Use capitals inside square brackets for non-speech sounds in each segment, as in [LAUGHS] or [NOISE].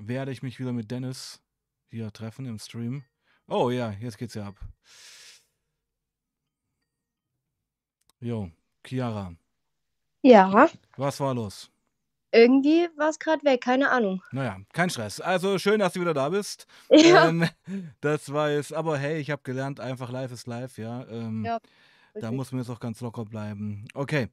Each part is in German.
werde ich mich wieder mit Dennis hier treffen im Stream. Oh ja, jetzt geht's ja ab. Jo, Chiara, Ja, was war los? irgendwie war es gerade weg, keine Ahnung. Naja, kein Stress. Also schön, dass du wieder da bist. [LAUGHS] Ja, Ähm, das war jetzt, aber hey, ich habe gelernt, einfach live ist live, ja. Ähm, ja, da muss man jetzt auch ganz locker bleiben. Okay,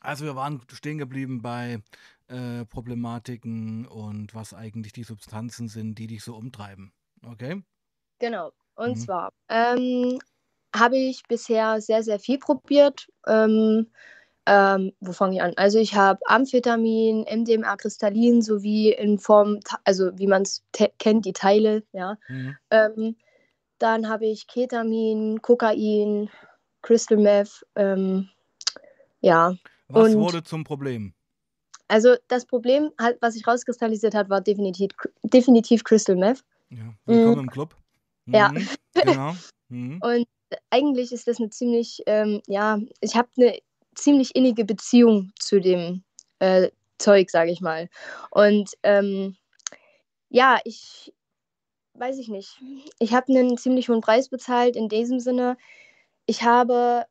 also wir waren stehen geblieben bei äh, Problematiken und was eigentlich die Substanzen sind, die dich so umtreiben. Okay? Genau. Und Mhm. zwar ähm, habe ich bisher sehr, sehr viel probiert. Ähm, ähm, wo fange ich an? Also ich habe Amphetamin, MDMA, Kristallin sowie in Form, also wie man es kennt, die Teile, ja. Mhm. Ähm, dann habe ich Ketamin, Kokain, Crystal Meth, ähm, ja. Was Und wurde zum Problem? also das Problem, halt, was sich rauskristallisiert hat, war definitiv, definitiv Crystal Meth. Ja, Mm, willkommen im Club. ja. Mhm. [LAUGHS] Genau. Mhm. Und eigentlich ist das eine ziemlich, ähm, ja, ich habe eine ziemlich innige Beziehung zu dem äh, Zeug, sage ich mal. Und ähm, ja, ich weiß ich nicht. Ich habe einen ziemlich hohen Preis bezahlt in diesem Sinne. Ich habe,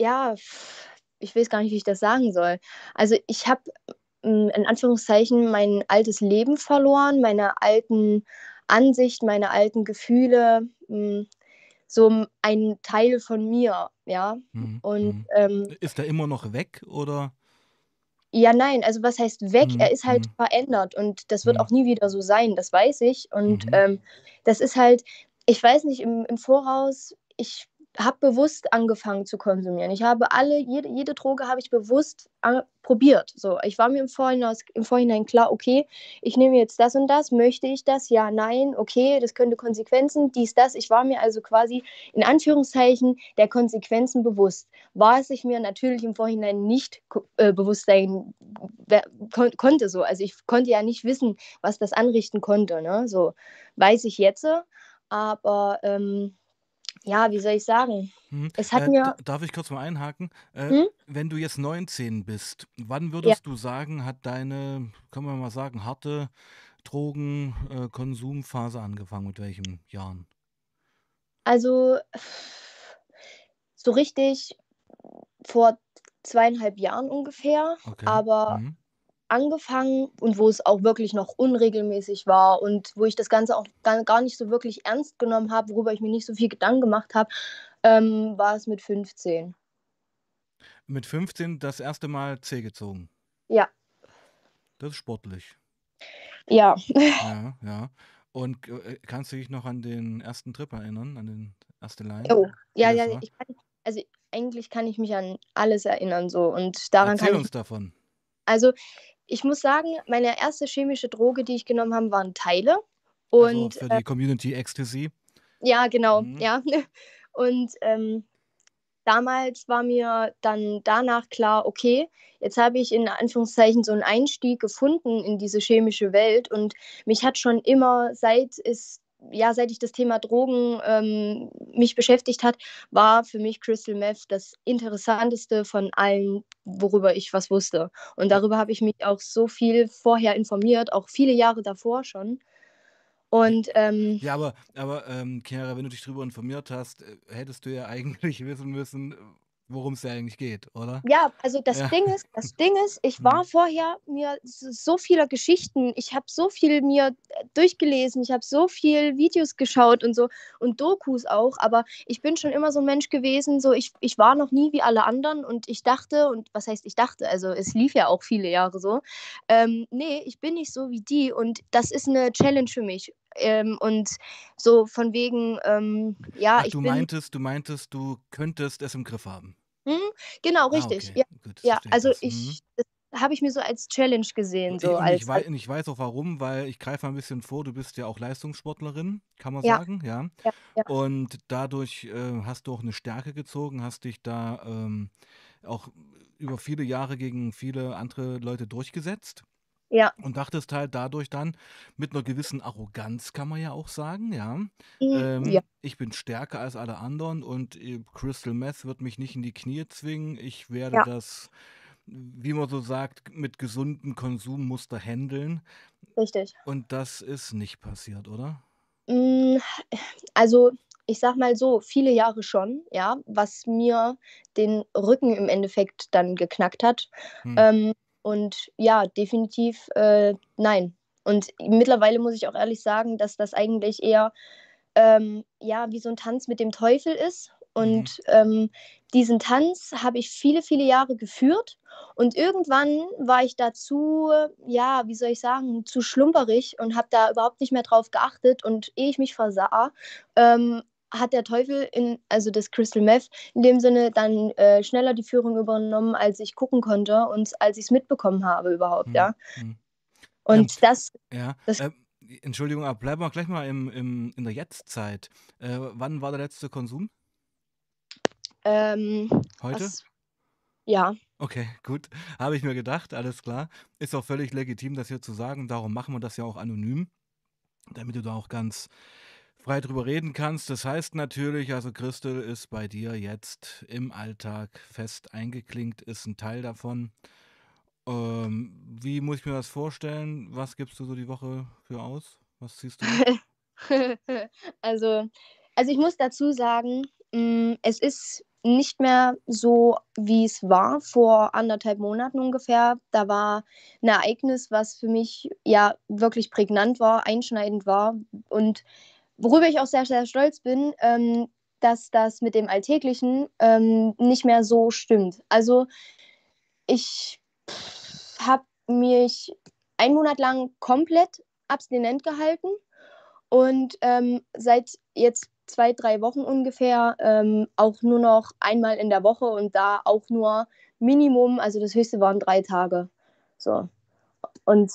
ja, ich weiß gar nicht, wie ich das sagen soll. Also ich habe ähm, in Anführungszeichen mein altes Leben verloren, meine alten Ansicht, meine alten Gefühle, mh, so ein Teil von mir, ja. Mhm. Und Mhm. ähm, Ist er immer noch weg oder? ja, nein, also was heißt weg? Mhm. Er ist halt Mhm. verändert und das wird Mhm. auch nie wieder so sein, das weiß ich. Und Mhm. ähm, das ist halt, ich weiß nicht, im, im Voraus, ich habe bewusst angefangen zu konsumieren. Ich habe alle, jede, jede Droge habe ich bewusst probiert. So, ich war mir im Vorhinein, im Vorhinein klar, okay, ich nehme jetzt das und das, möchte ich das? Ja, nein, okay, das könnte Konsequenzen, dies, das. Ich war mir also quasi in Anführungszeichen der Konsequenzen bewusst. War es ich mir natürlich im Vorhinein nicht äh, bewusst sein kon konnte so. Also ich konnte ja nicht wissen, was das anrichten konnte. Ne? So weiß ich jetzt, aber ähm, ja, wie soll ich sagen? Mhm. Es hat Äh, mir, da- darf ich kurz mal einhaken? Äh, hm? wenn du jetzt 19 bist, wann Ja, würdest du sagen, hat deine, können wir mal sagen, harte Drogenkonsumphase angefangen? Mit welchen Jahren? also so richtig vor zweieinhalb Jahren ungefähr, Okay. aber Mhm. Angefangen und wo es auch wirklich noch unregelmäßig war und wo ich das Ganze auch gar, nicht so wirklich ernst genommen habe, worüber ich mir nicht so viel Gedanken gemacht habe, ähm, war es mit 15. Mit 15 das erste Mal C gezogen. Ja, Das ist sportlich. ja. [LAUGHS] Ja, ja. Und äh, kannst du dich noch an den ersten Trip erinnern, an den erste Line, Oh, ja, ja, war? ich kann, also eigentlich kann ich mich an alles erinnern so und daran Erzähl kann ich, uns davon. also ich muss sagen, meine erste chemische Droge, die ich genommen habe, waren Teile Also und für äh, die Community Ecstasy. ja, genau, Mhm. ja. [LAUGHS] Und ähm, damals war mir dann danach klar, okay, jetzt habe ich in Anführungszeichen so einen Einstieg gefunden in diese chemische Welt und mich hat schon immer, seit es, ja, seit ich das Thema Drogen ähm, mich beschäftigt hat, war für mich Crystal Meth das Interessanteste von allen, worüber ich was wusste. Und darüber habe ich mich auch so viel vorher informiert, auch viele Jahre davor schon. ja, Und ähm, ja, aber, aber ähm, Chiara, wenn du dich darüber informiert hast, äh, hättest du ja [LAUGHS] eigentlich wissen müssen, worum es ja eigentlich geht, oder? Ja, also das Ja. Ding ist, das Ding ist, ich [LAUGHS] war Mhm. vorher mir so so viele Geschichten, ich habe so viel mir äh, durchgelesen, ich habe so viel Videos geschaut und so und Dokus auch, aber ich bin schon immer so ein Mensch gewesen, so ich, ich war noch nie wie alle anderen und ich dachte, und was heißt ich dachte, also es lief ja auch viele Jahre so, ähm, nee, ich bin nicht so wie die und das ist eine Challenge für mich. Ähm, und so von wegen, ähm, ja, Ach, ich du bin, meintest, du meintest, du könntest es im Griff haben. hm, genau, Ah, richtig. okay, Ja, gut, ja, ich also das. Mhm. ich, das habe ich mir so als Challenge gesehen, Ich, so ich als, als weiß, ich weiß auch warum, weil ich greife ein bisschen vor, du bist ja auch Leistungssportlerin, kann man ja, sagen, ja. ja, ja, Und dadurch äh, hast du auch eine Stärke gezogen, hast dich da ähm, auch über viele Jahre gegen viele andere Leute durchgesetzt ja, und dachtest halt dadurch dann mit einer gewissen Arroganz, kann man ja auch sagen, ja. ja, Ähm, ich bin stärker als alle anderen und äh, Crystal Meth wird mich nicht in die Knie zwingen. Ich werde ja, das wie man so sagt, mit gesundem Konsummuster handeln. Richtig. Und das ist nicht passiert, oder? Mm, also, ich sag mal so, viele Jahre schon, ja, was mir den Rücken im Endeffekt dann geknackt hat. Hm. Ähm, und ja, definitiv äh, nein. Und mittlerweile muss ich auch ehrlich sagen, dass das eigentlich eher ähm, ja wie so ein Tanz mit dem Teufel ist. Und ähm, diesen Tanz habe ich viele, viele Jahre geführt. Und irgendwann war ich dazu, ja, wie soll ich sagen, zu schlumperig und habe da überhaupt nicht mehr drauf geachtet. Und ehe ich mich versah, ähm, hat der Teufel, in, also das Crystal Meth, in dem Sinne dann äh, schneller die Führung übernommen, als ich gucken konnte und als ich es mitbekommen habe überhaupt, Hm, ja. hm. Und Ähm, das, Ja, das äh, Entschuldigung, aber bleiben wir gleich mal im, im, in der Jetztzeit. Äh, wann war der letzte Konsum? ähm, Heute? das, ja, Okay, gut. Habe ich mir gedacht, alles klar. Ist auch völlig legitim, das hier zu sagen. Darum machen wir das ja auch anonym, damit du da auch ganz frei drüber reden kannst. Das heißt natürlich, also Christel ist bei dir jetzt im Alltag fest eingeklinkt, ist ein Teil davon. Ähm, wie muss ich mir das vorstellen? Was gibst du so die Woche für aus? Was ziehst du [LAUGHS] also, also ich muss dazu sagen, mh, es ist nicht mehr so, wie es war vor anderthalb Monaten ungefähr. Da war ein Ereignis, was für mich ja wirklich prägnant war, einschneidend war und worüber ich auch sehr, sehr stolz bin, ähm, dass das mit dem Alltäglichen ähm, nicht mehr so stimmt. Also ich habe mich einen Monat lang komplett abstinent gehalten und ähm, seit jetzt zwei, drei Wochen ungefähr ähm, auch nur noch einmal in der Woche und da auch nur Minimum, also das höchste waren drei Tage. So. Und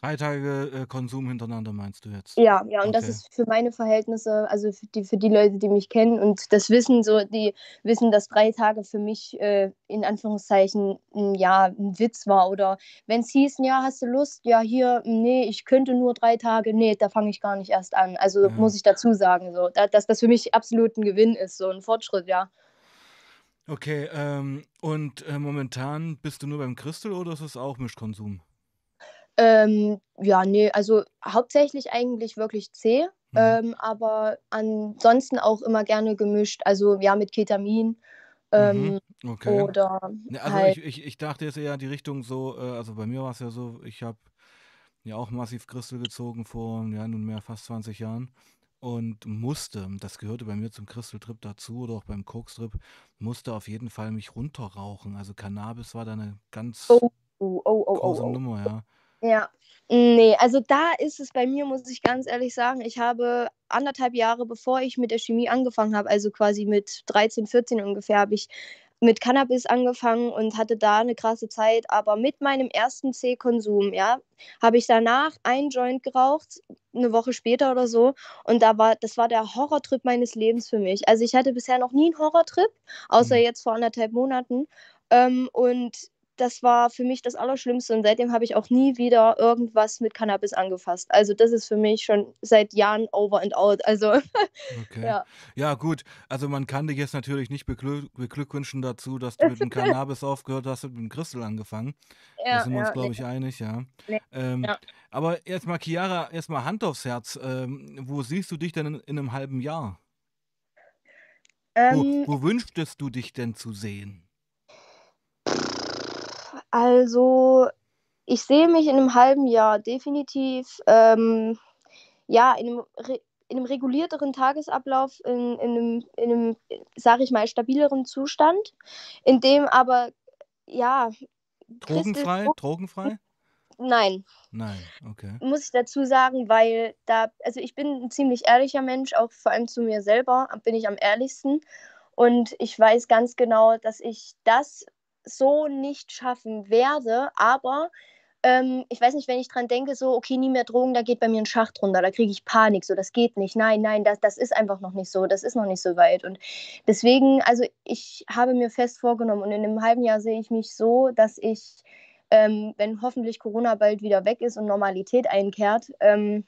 Drei Tage äh, Konsum hintereinander meinst du jetzt? ja, ja, und das Okay. ist für meine Verhältnisse, also für die, für die Leute, die mich kennen und das wissen, so, die wissen, dass drei Tage für mich äh, in Anführungszeichen ein, ja, ein Witz war. Oder wenn es hieß, ja, hast du Lust? Ja, hier, nee, ich könnte nur drei Tage, nee, da fange ich gar nicht erst an. Also Ja. muss ich dazu sagen, so, da, dass das für mich absolut ein Gewinn ist, so ein Fortschritt, ja. Okay, ähm, und äh, momentan bist du nur beim Christel oder ist es auch Mischkonsum? Ähm, ja, nee, also hauptsächlich eigentlich wirklich C, Mhm. ähm, aber ansonsten auch immer gerne gemischt. Also ja, mit Ketamin ähm, Mhm. Okay. oder Ne, also halt, ich, ich, ich dachte jetzt eher die Richtung so, äh, also bei mir war es ja so, ich habe ja auch massiv Christel gezogen vor, ja, nunmehr fast 20 Jahren und musste, das gehörte bei mir zum Christel-Trip dazu oder auch beim Koks-Trip, musste auf jeden Fall mich runterrauchen. Also Cannabis war da eine ganz oh, oh, oh, oh, große oh, oh. Nummer, ja. Ja, nee, also da ist es bei mir, muss ich ganz ehrlich sagen, ich habe anderthalb Jahre, bevor ich mit der Chemie angefangen habe, also quasi mit 13, 14 ungefähr, habe ich mit Cannabis angefangen und hatte da eine krasse Zeit. Aber mit meinem ersten C-Konsum, ja, habe ich danach einen Joint geraucht, eine Woche später oder so. Und da war, das war der Horrortrip meines Lebens für mich. Also ich hatte bisher noch nie einen Horrortrip, außer Mhm. jetzt vor anderthalb Monaten. Ähm, und das war für mich das Allerschlimmste und seitdem habe ich auch nie wieder irgendwas mit Cannabis angefasst. Also das ist für mich schon seit Jahren over and out. Also [LAUGHS] Okay. ja. Ja, gut. Also man kann dich jetzt natürlich nicht beglück beglückwünschen dazu, dass du [LAUGHS] mit dem Cannabis aufgehört hast und mit dem Christel angefangen. Da Ja, sind wir uns, ja, glaube nee, ich, einig, ja. nee, Ähm, ja. aber jetzt mal, Chiara, jetzt mal Hand aufs Herz. Ähm, wo siehst du dich denn in, in einem halben Jahr? Wo, Ähm, wo wünschtest du dich denn zu sehen? Also ich sehe mich in einem halben Jahr definitiv ähm, ja, in einem, re in einem regulierteren Tagesablauf, in, in einem, in einem sage ich mal, stabileren Zustand, in dem aber, ja, Drogenfrei? Drogenfrei? nein, Nein, okay. muss ich dazu sagen, weil da, also ich bin ein ziemlich ehrlicher Mensch, auch vor allem zu mir selber bin ich am ehrlichsten. Und ich weiß ganz genau, dass ich das so nicht schaffen werde. Aber ähm, ich weiß nicht, wenn ich dran denke, so, okay, nie mehr Drogen, da geht bei mir ein Schacht runter, da kriege ich Panik, so, das geht nicht. Nein, nein, das, das ist einfach noch nicht so, das ist noch nicht so weit. Und deswegen, also ich habe mir fest vorgenommen und in einem halben Jahr sehe ich mich so, dass ich, ähm, wenn hoffentlich Corona bald wieder weg ist und Normalität einkehrt, ähm,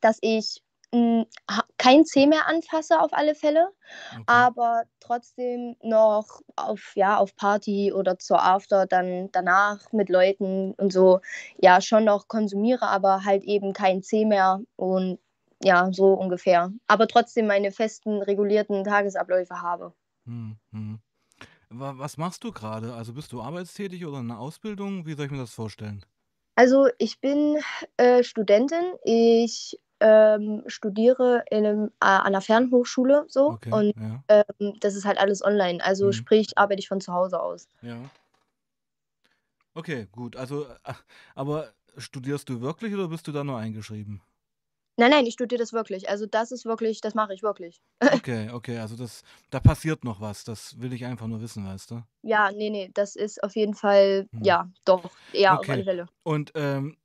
dass ich mh, kein C mehr anfasse auf alle Fälle, Okay. aber trotzdem noch auf, ja, auf Party oder zur After dann danach mit Leuten und so, ja, schon noch konsumiere, aber halt eben kein C mehr und ja, so ungefähr. Aber trotzdem meine festen, regulierten Tagesabläufe habe. Hm, hm. Was machst du gerade? Also bist du arbeitstätig oder in einer Ausbildung? Wie soll ich mir das vorstellen? Also ich bin äh, Studentin. Ich ähm, studiere in einem, äh, an einer Fernhochschule so Okay, und ja. ähm, das ist halt alles online. Also Hm. sprich, arbeite ich von zu Hause aus. Ja. Okay, gut. Also, äh, aber studierst du wirklich oder bist du da nur eingeschrieben? Nein, nein, ich studiere das wirklich. Also das ist wirklich, das mache ich wirklich. [LAUGHS] Okay, okay. Also das, da passiert noch was. Das will ich einfach nur wissen, weißt du? Ja, nee, nee, das ist auf jeden Fall, Hm. ja, doch, ja, auf Okay. alle Fälle. Und ähm,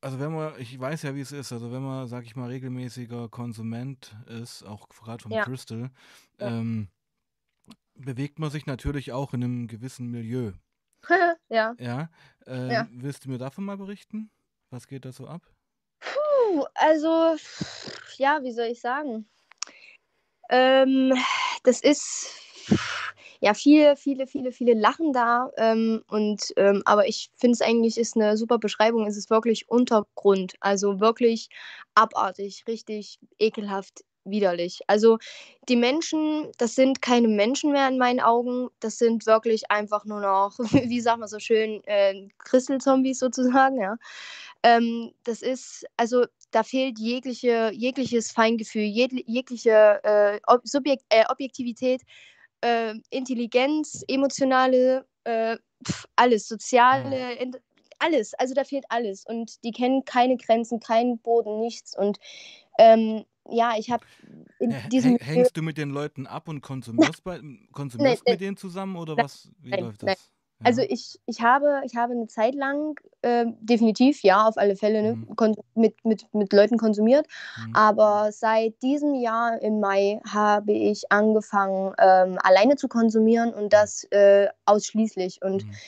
also wenn man, ich weiß ja, wie es ist, also wenn man, sag ich mal, regelmäßiger Konsument ist, auch gerade vom Ja, Crystal, ähm, bewegt man sich natürlich auch in einem gewissen Milieu. [LAUGHS] Ja, Ja. Ähm, ja. willst du mir davon mal berichten? Was geht da so ab? Puh, also, ja, wie soll ich sagen? Ähm, das ist ja viele, viele, viele, viele Lachen da. Ähm, und ähm, aber ich finde es eigentlich ist eine super Beschreibung. Es ist wirklich Untergrund, also wirklich abartig, richtig ekelhaft, widerlich. Also die Menschen, das sind keine Menschen mehr in meinen Augen. Das sind wirklich einfach nur noch, [LAUGHS] wie sagt man so schön, äh, Crystal-Zombies sozusagen, ja. Ähm, das ist, also da fehlt jegliche, jegliches Feingefühl, jeg, jegliche äh, Subjekt, äh, Objektivität, äh, Intelligenz, emotionale, äh, pf, alles, soziale, in, alles. Also da fehlt alles. Und die kennen keine Grenzen, keinen Boden, nichts. Und ähm, ja, ich habe in diesem häng- Hängst du mit den Leuten ab und konsumierst, [LAUGHS] bei, konsumierst nein, mit denen zusammen oder nein, was? Wie nein, läuft das? Also ich, ich, habe, ich habe eine Zeit lang äh, definitiv, ja, auf alle Fälle, ne, Hm. kon mit, mit, mit Leuten konsumiert. Hm. Aber seit diesem Jahr im Mai habe ich angefangen, ähm, alleine zu konsumieren und das äh, ausschließlich. Und Hm.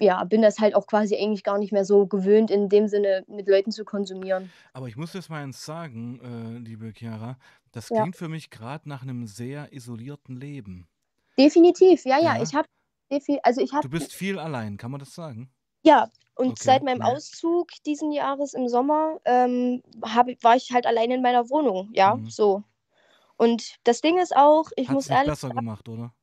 ja, bin das halt auch quasi eigentlich gar nicht mehr so gewöhnt, in dem Sinne mit Leuten zu konsumieren. Aber ich muss jetzt mal eins sagen, äh, liebe Chiara, das Ja, klingt für mich gerade nach einem sehr isolierten Leben. definitiv. Ja, ja, Ja? ich habe, also ich Du bist viel allein, kann man das sagen? Ja, und Okay. seit meinem. Auszug diesen Jahres im Sommer ähm, hab, war ich halt alleine in meiner Wohnung, ja, Hm. so. Und das Ding ist auch, ich Hat muss ehrlich besser gemacht, oder?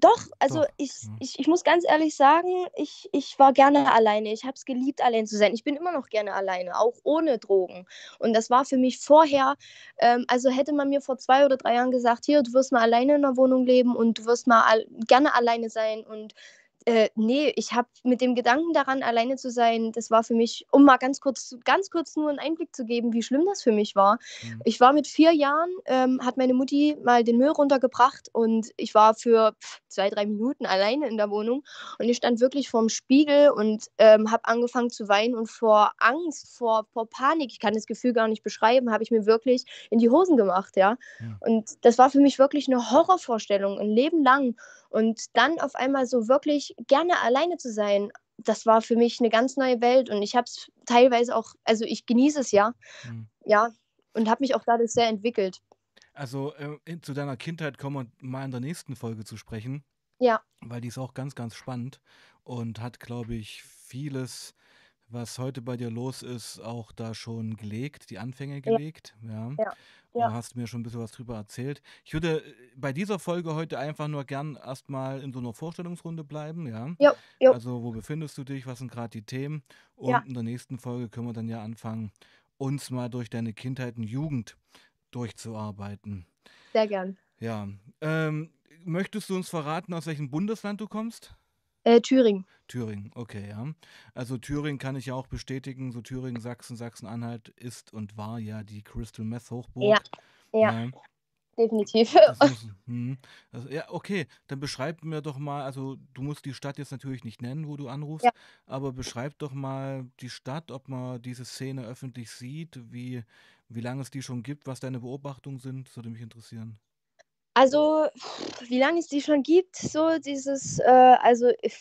Doch, also Doch. ich, Hm. ich, ich muss ganz ehrlich sagen, ich, ich war gerne alleine. Ich habe es geliebt, allein zu sein. Ich bin immer noch gerne alleine, auch ohne Drogen. Und das war für mich vorher, ähm, also hätte man mir vor zwei oder drei Jahren gesagt, hier, du wirst mal alleine in der Wohnung leben und du wirst mal al gerne alleine sein und äh, nee, ich habe mit dem Gedanken daran, alleine zu sein, das war für mich, um mal ganz kurz, ganz kurz nur einen Einblick zu geben, wie schlimm das für mich war. Hm. Ich war mit vier Jahren, ähm, hat meine Mutti mal den Müll runtergebracht und ich war für zwei, drei Minuten alleine in der Wohnung und ich stand wirklich vorm Spiegel und ähm, habe angefangen zu weinen und vor Angst, vor, vor Panik, ich kann das Gefühl gar nicht beschreiben, habe ich mir wirklich in die Hosen gemacht, ja. Hm. Und das war für mich wirklich eine Horrorvorstellung, ein Leben lang. Und dann auf einmal so wirklich gerne alleine zu sein, das war für mich eine ganz neue Welt. Und ich habe es teilweise auch, also ich genieße es ja, Hm. ja, und habe mich auch dadurch sehr entwickelt. Also äh, zu deiner Kindheit kommen wir mal in der nächsten Folge zu sprechen, Ja, weil die ist auch ganz, ganz spannend und hat, glaube ich, vieles, was heute bei dir los ist, auch da schon gelegt, die Anfänge ja, gelegt. Ja. ja, Du ja, hast mir schon ein bisschen was drüber erzählt. Ich würde äh, bei dieser Folge heute einfach nur gern erstmal in so einer Vorstellungsrunde bleiben, ja. jo, jo, Also, wo befindest du dich? Was sind gerade die Themen? ja, Und in der nächsten Folge können wir dann ja anfangen, uns mal durch deine Kindheit und Jugend durchzuarbeiten. sehr gern. Ja. Ähm, möchtest du uns verraten, aus welchem Bundesland du kommst? Äh, Thüringen. Thüringen, okay, ja. Also Thüringen kann ich ja auch bestätigen, so Thüringen, Sachsen, Sachsen-Anhalt ist und war ja die Crystal Meth Ja, Hochburg. ja, Ja, definitiv. das muss, [LAUGHS] hm. also, ja, okay, dann beschreib mir doch mal, also du musst die Stadt jetzt natürlich nicht nennen, wo du anrufst, Ja, aber beschreib doch mal die Stadt, ob man diese Szene öffentlich sieht, wie, wie lange es die schon gibt, was deine Beobachtungen sind, das würde mich interessieren. Also, wie lange es die schon gibt, so dieses, äh, also ich,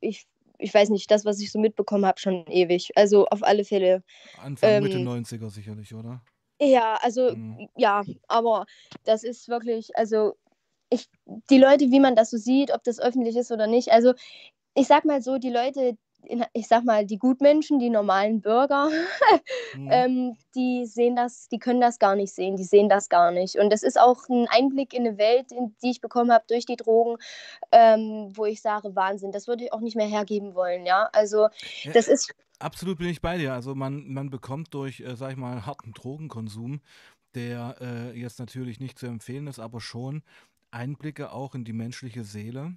ich, ich weiß nicht, das, was ich so mitbekommen habe, schon ewig. Also auf alle Fälle. Anfang, Mitte Ähm, 90er sicherlich, oder? Ja, also Mhm. ja, aber das ist wirklich, also ich, die Leute, wie man das so sieht, ob das öffentlich ist oder nicht, also ich sag mal so, die Leute, ich sag mal, die Gutmenschen, die normalen Bürger, Mhm. [LAUGHS] ähm, die sehen das, die können das gar nicht sehen, die sehen das gar nicht. Und das ist auch ein Einblick in eine Welt, in die ich bekommen habe durch die Drogen, ähm, wo ich sage, Wahnsinn, das würde ich auch nicht mehr hergeben wollen, ja. Also Ja, das ist, absolut bin ich bei dir. Also man, man bekommt durch, äh, sag ich mal, harten Drogenkonsum, der äh, jetzt natürlich nicht zu empfehlen ist, aber schon Einblicke auch in die menschliche Seele,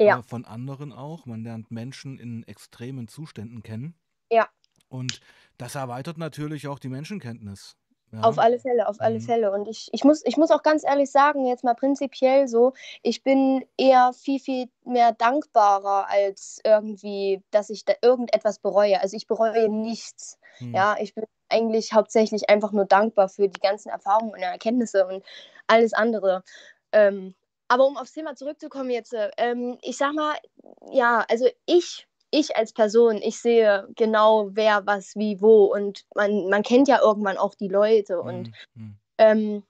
ja, äh, von anderen auch. Man lernt Menschen in extremen Zuständen kennen. ja. Und das erweitert natürlich auch die Menschenkenntnis. Auf Ja. alle Fälle, auf alle Mhm. Fälle. Und ich, ich, muss, ich muss auch ganz ehrlich sagen, jetzt mal prinzipiell so, ich bin eher viel, viel mehr dankbarer, als irgendwie, dass ich da irgendetwas bereue. Also ich bereue nichts. Hm. Ja, ich bin eigentlich hauptsächlich einfach nur dankbar für die ganzen Erfahrungen und Erkenntnisse und alles andere. Ähm, aber um aufs Thema zurückzukommen jetzt, äh, ähm, ich sag mal, ja, also ich, ich als Person, ich sehe genau, wer was wie wo und man, man kennt ja irgendwann auch die Leute und Hm, hm. ähm,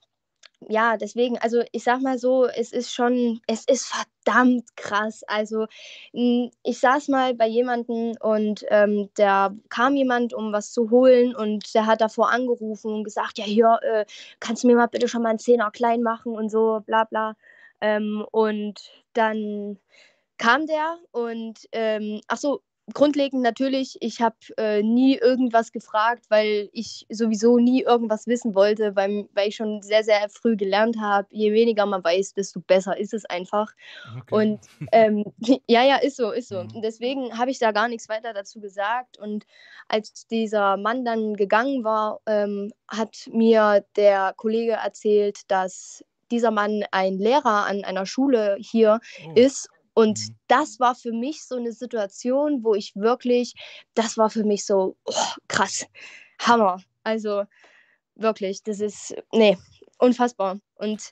ja, deswegen, also ich sag mal so, es ist schon, es ist verdammt krass. Also m, ich saß mal bei jemandem und ähm, da kam jemand, um was zu holen und der hat davor angerufen und gesagt, ja hier, äh, kannst du mir mal bitte schon mal einen Zehner klein machen und so, bla bla. Ähm, und dann kam der und ähm, ach so, grundlegend natürlich, ich habe äh, nie irgendwas gefragt, weil ich sowieso nie irgendwas wissen wollte, weil, weil ich schon sehr, sehr früh gelernt habe, je weniger man weiß, desto besser ist es einfach. Okay. Und ähm, [LAUGHS] ja, ja, ist so, ist so. Mhm. Und deswegen habe ich da gar nichts weiter dazu gesagt. Und als dieser Mann dann gegangen war, ähm, hat mir der Kollege erzählt, dass dieser Mann ein Lehrer an einer Schule hier Oh. ist. Und Mhm. das war für mich so eine Situation, wo ich wirklich, das war für mich so oh, krass, Hammer. Also wirklich, das ist, nee, unfassbar. Und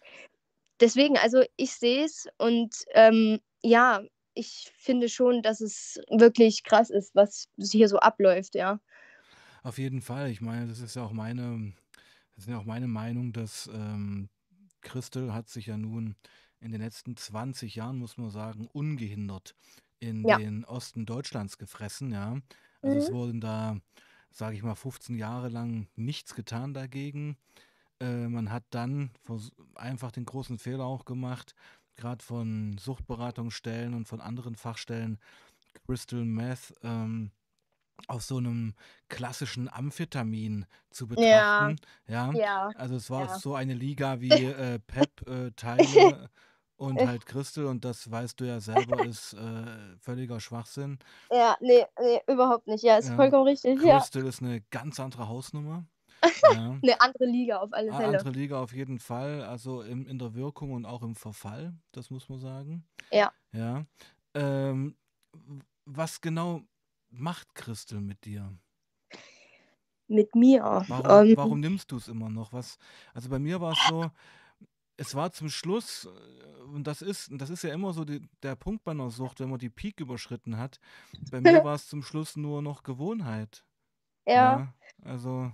deswegen, also ich sehe es und ähm, ja, ich finde schon, dass es wirklich krass ist, was hier so abläuft, ja. Auf jeden Fall. Ich meine, das ist ja auch meine, das ist ja auch meine Meinung, dass ähm, Christel hat sich ja nun in den letzten 20 Jahren, muss man sagen, ungehindert in Ja. den Osten Deutschlands gefressen, ja. Also es Mhm. wurden da, sage ich mal, 15 Jahre lang nichts getan dagegen. Äh, man hat dann einfach den großen Fehler auch gemacht, gerade von Suchtberatungsstellen und von anderen Fachstellen, Crystal Meth ähm, auf so einem klassischen Amphetamin zu Ja, betrachten. Ja, ja, also es war ja. so eine Liga [LAUGHS] wie äh, Pep, äh, Teile und halt Crystal und das weißt du ja selber, ist äh, völliger Schwachsinn. Ja, nee, nee, überhaupt nicht. Ja, ist Ja, vollkommen richtig, ja. Crystal ist eine ganz andere Hausnummer. [LAUGHS] Ja. Eine andere Liga auf alle Fälle. Andere Liga auf jeden Fall, also im, in der Wirkung und auch im Verfall, das muss man sagen. Ja. Ja. Ähm, was genau macht Crystal mit dir? Mit mir. Warum, Ähm, warum nimmst du es immer noch? Was, also bei mir war es so, es war zum Schluss, äh, und das ist, und das ist ja immer so die, der Punkt bei einer Sucht, wenn man die Peak überschritten hat. Bei mir [LAUGHS] war es zum Schluss nur noch Gewohnheit. ja, Ja, also,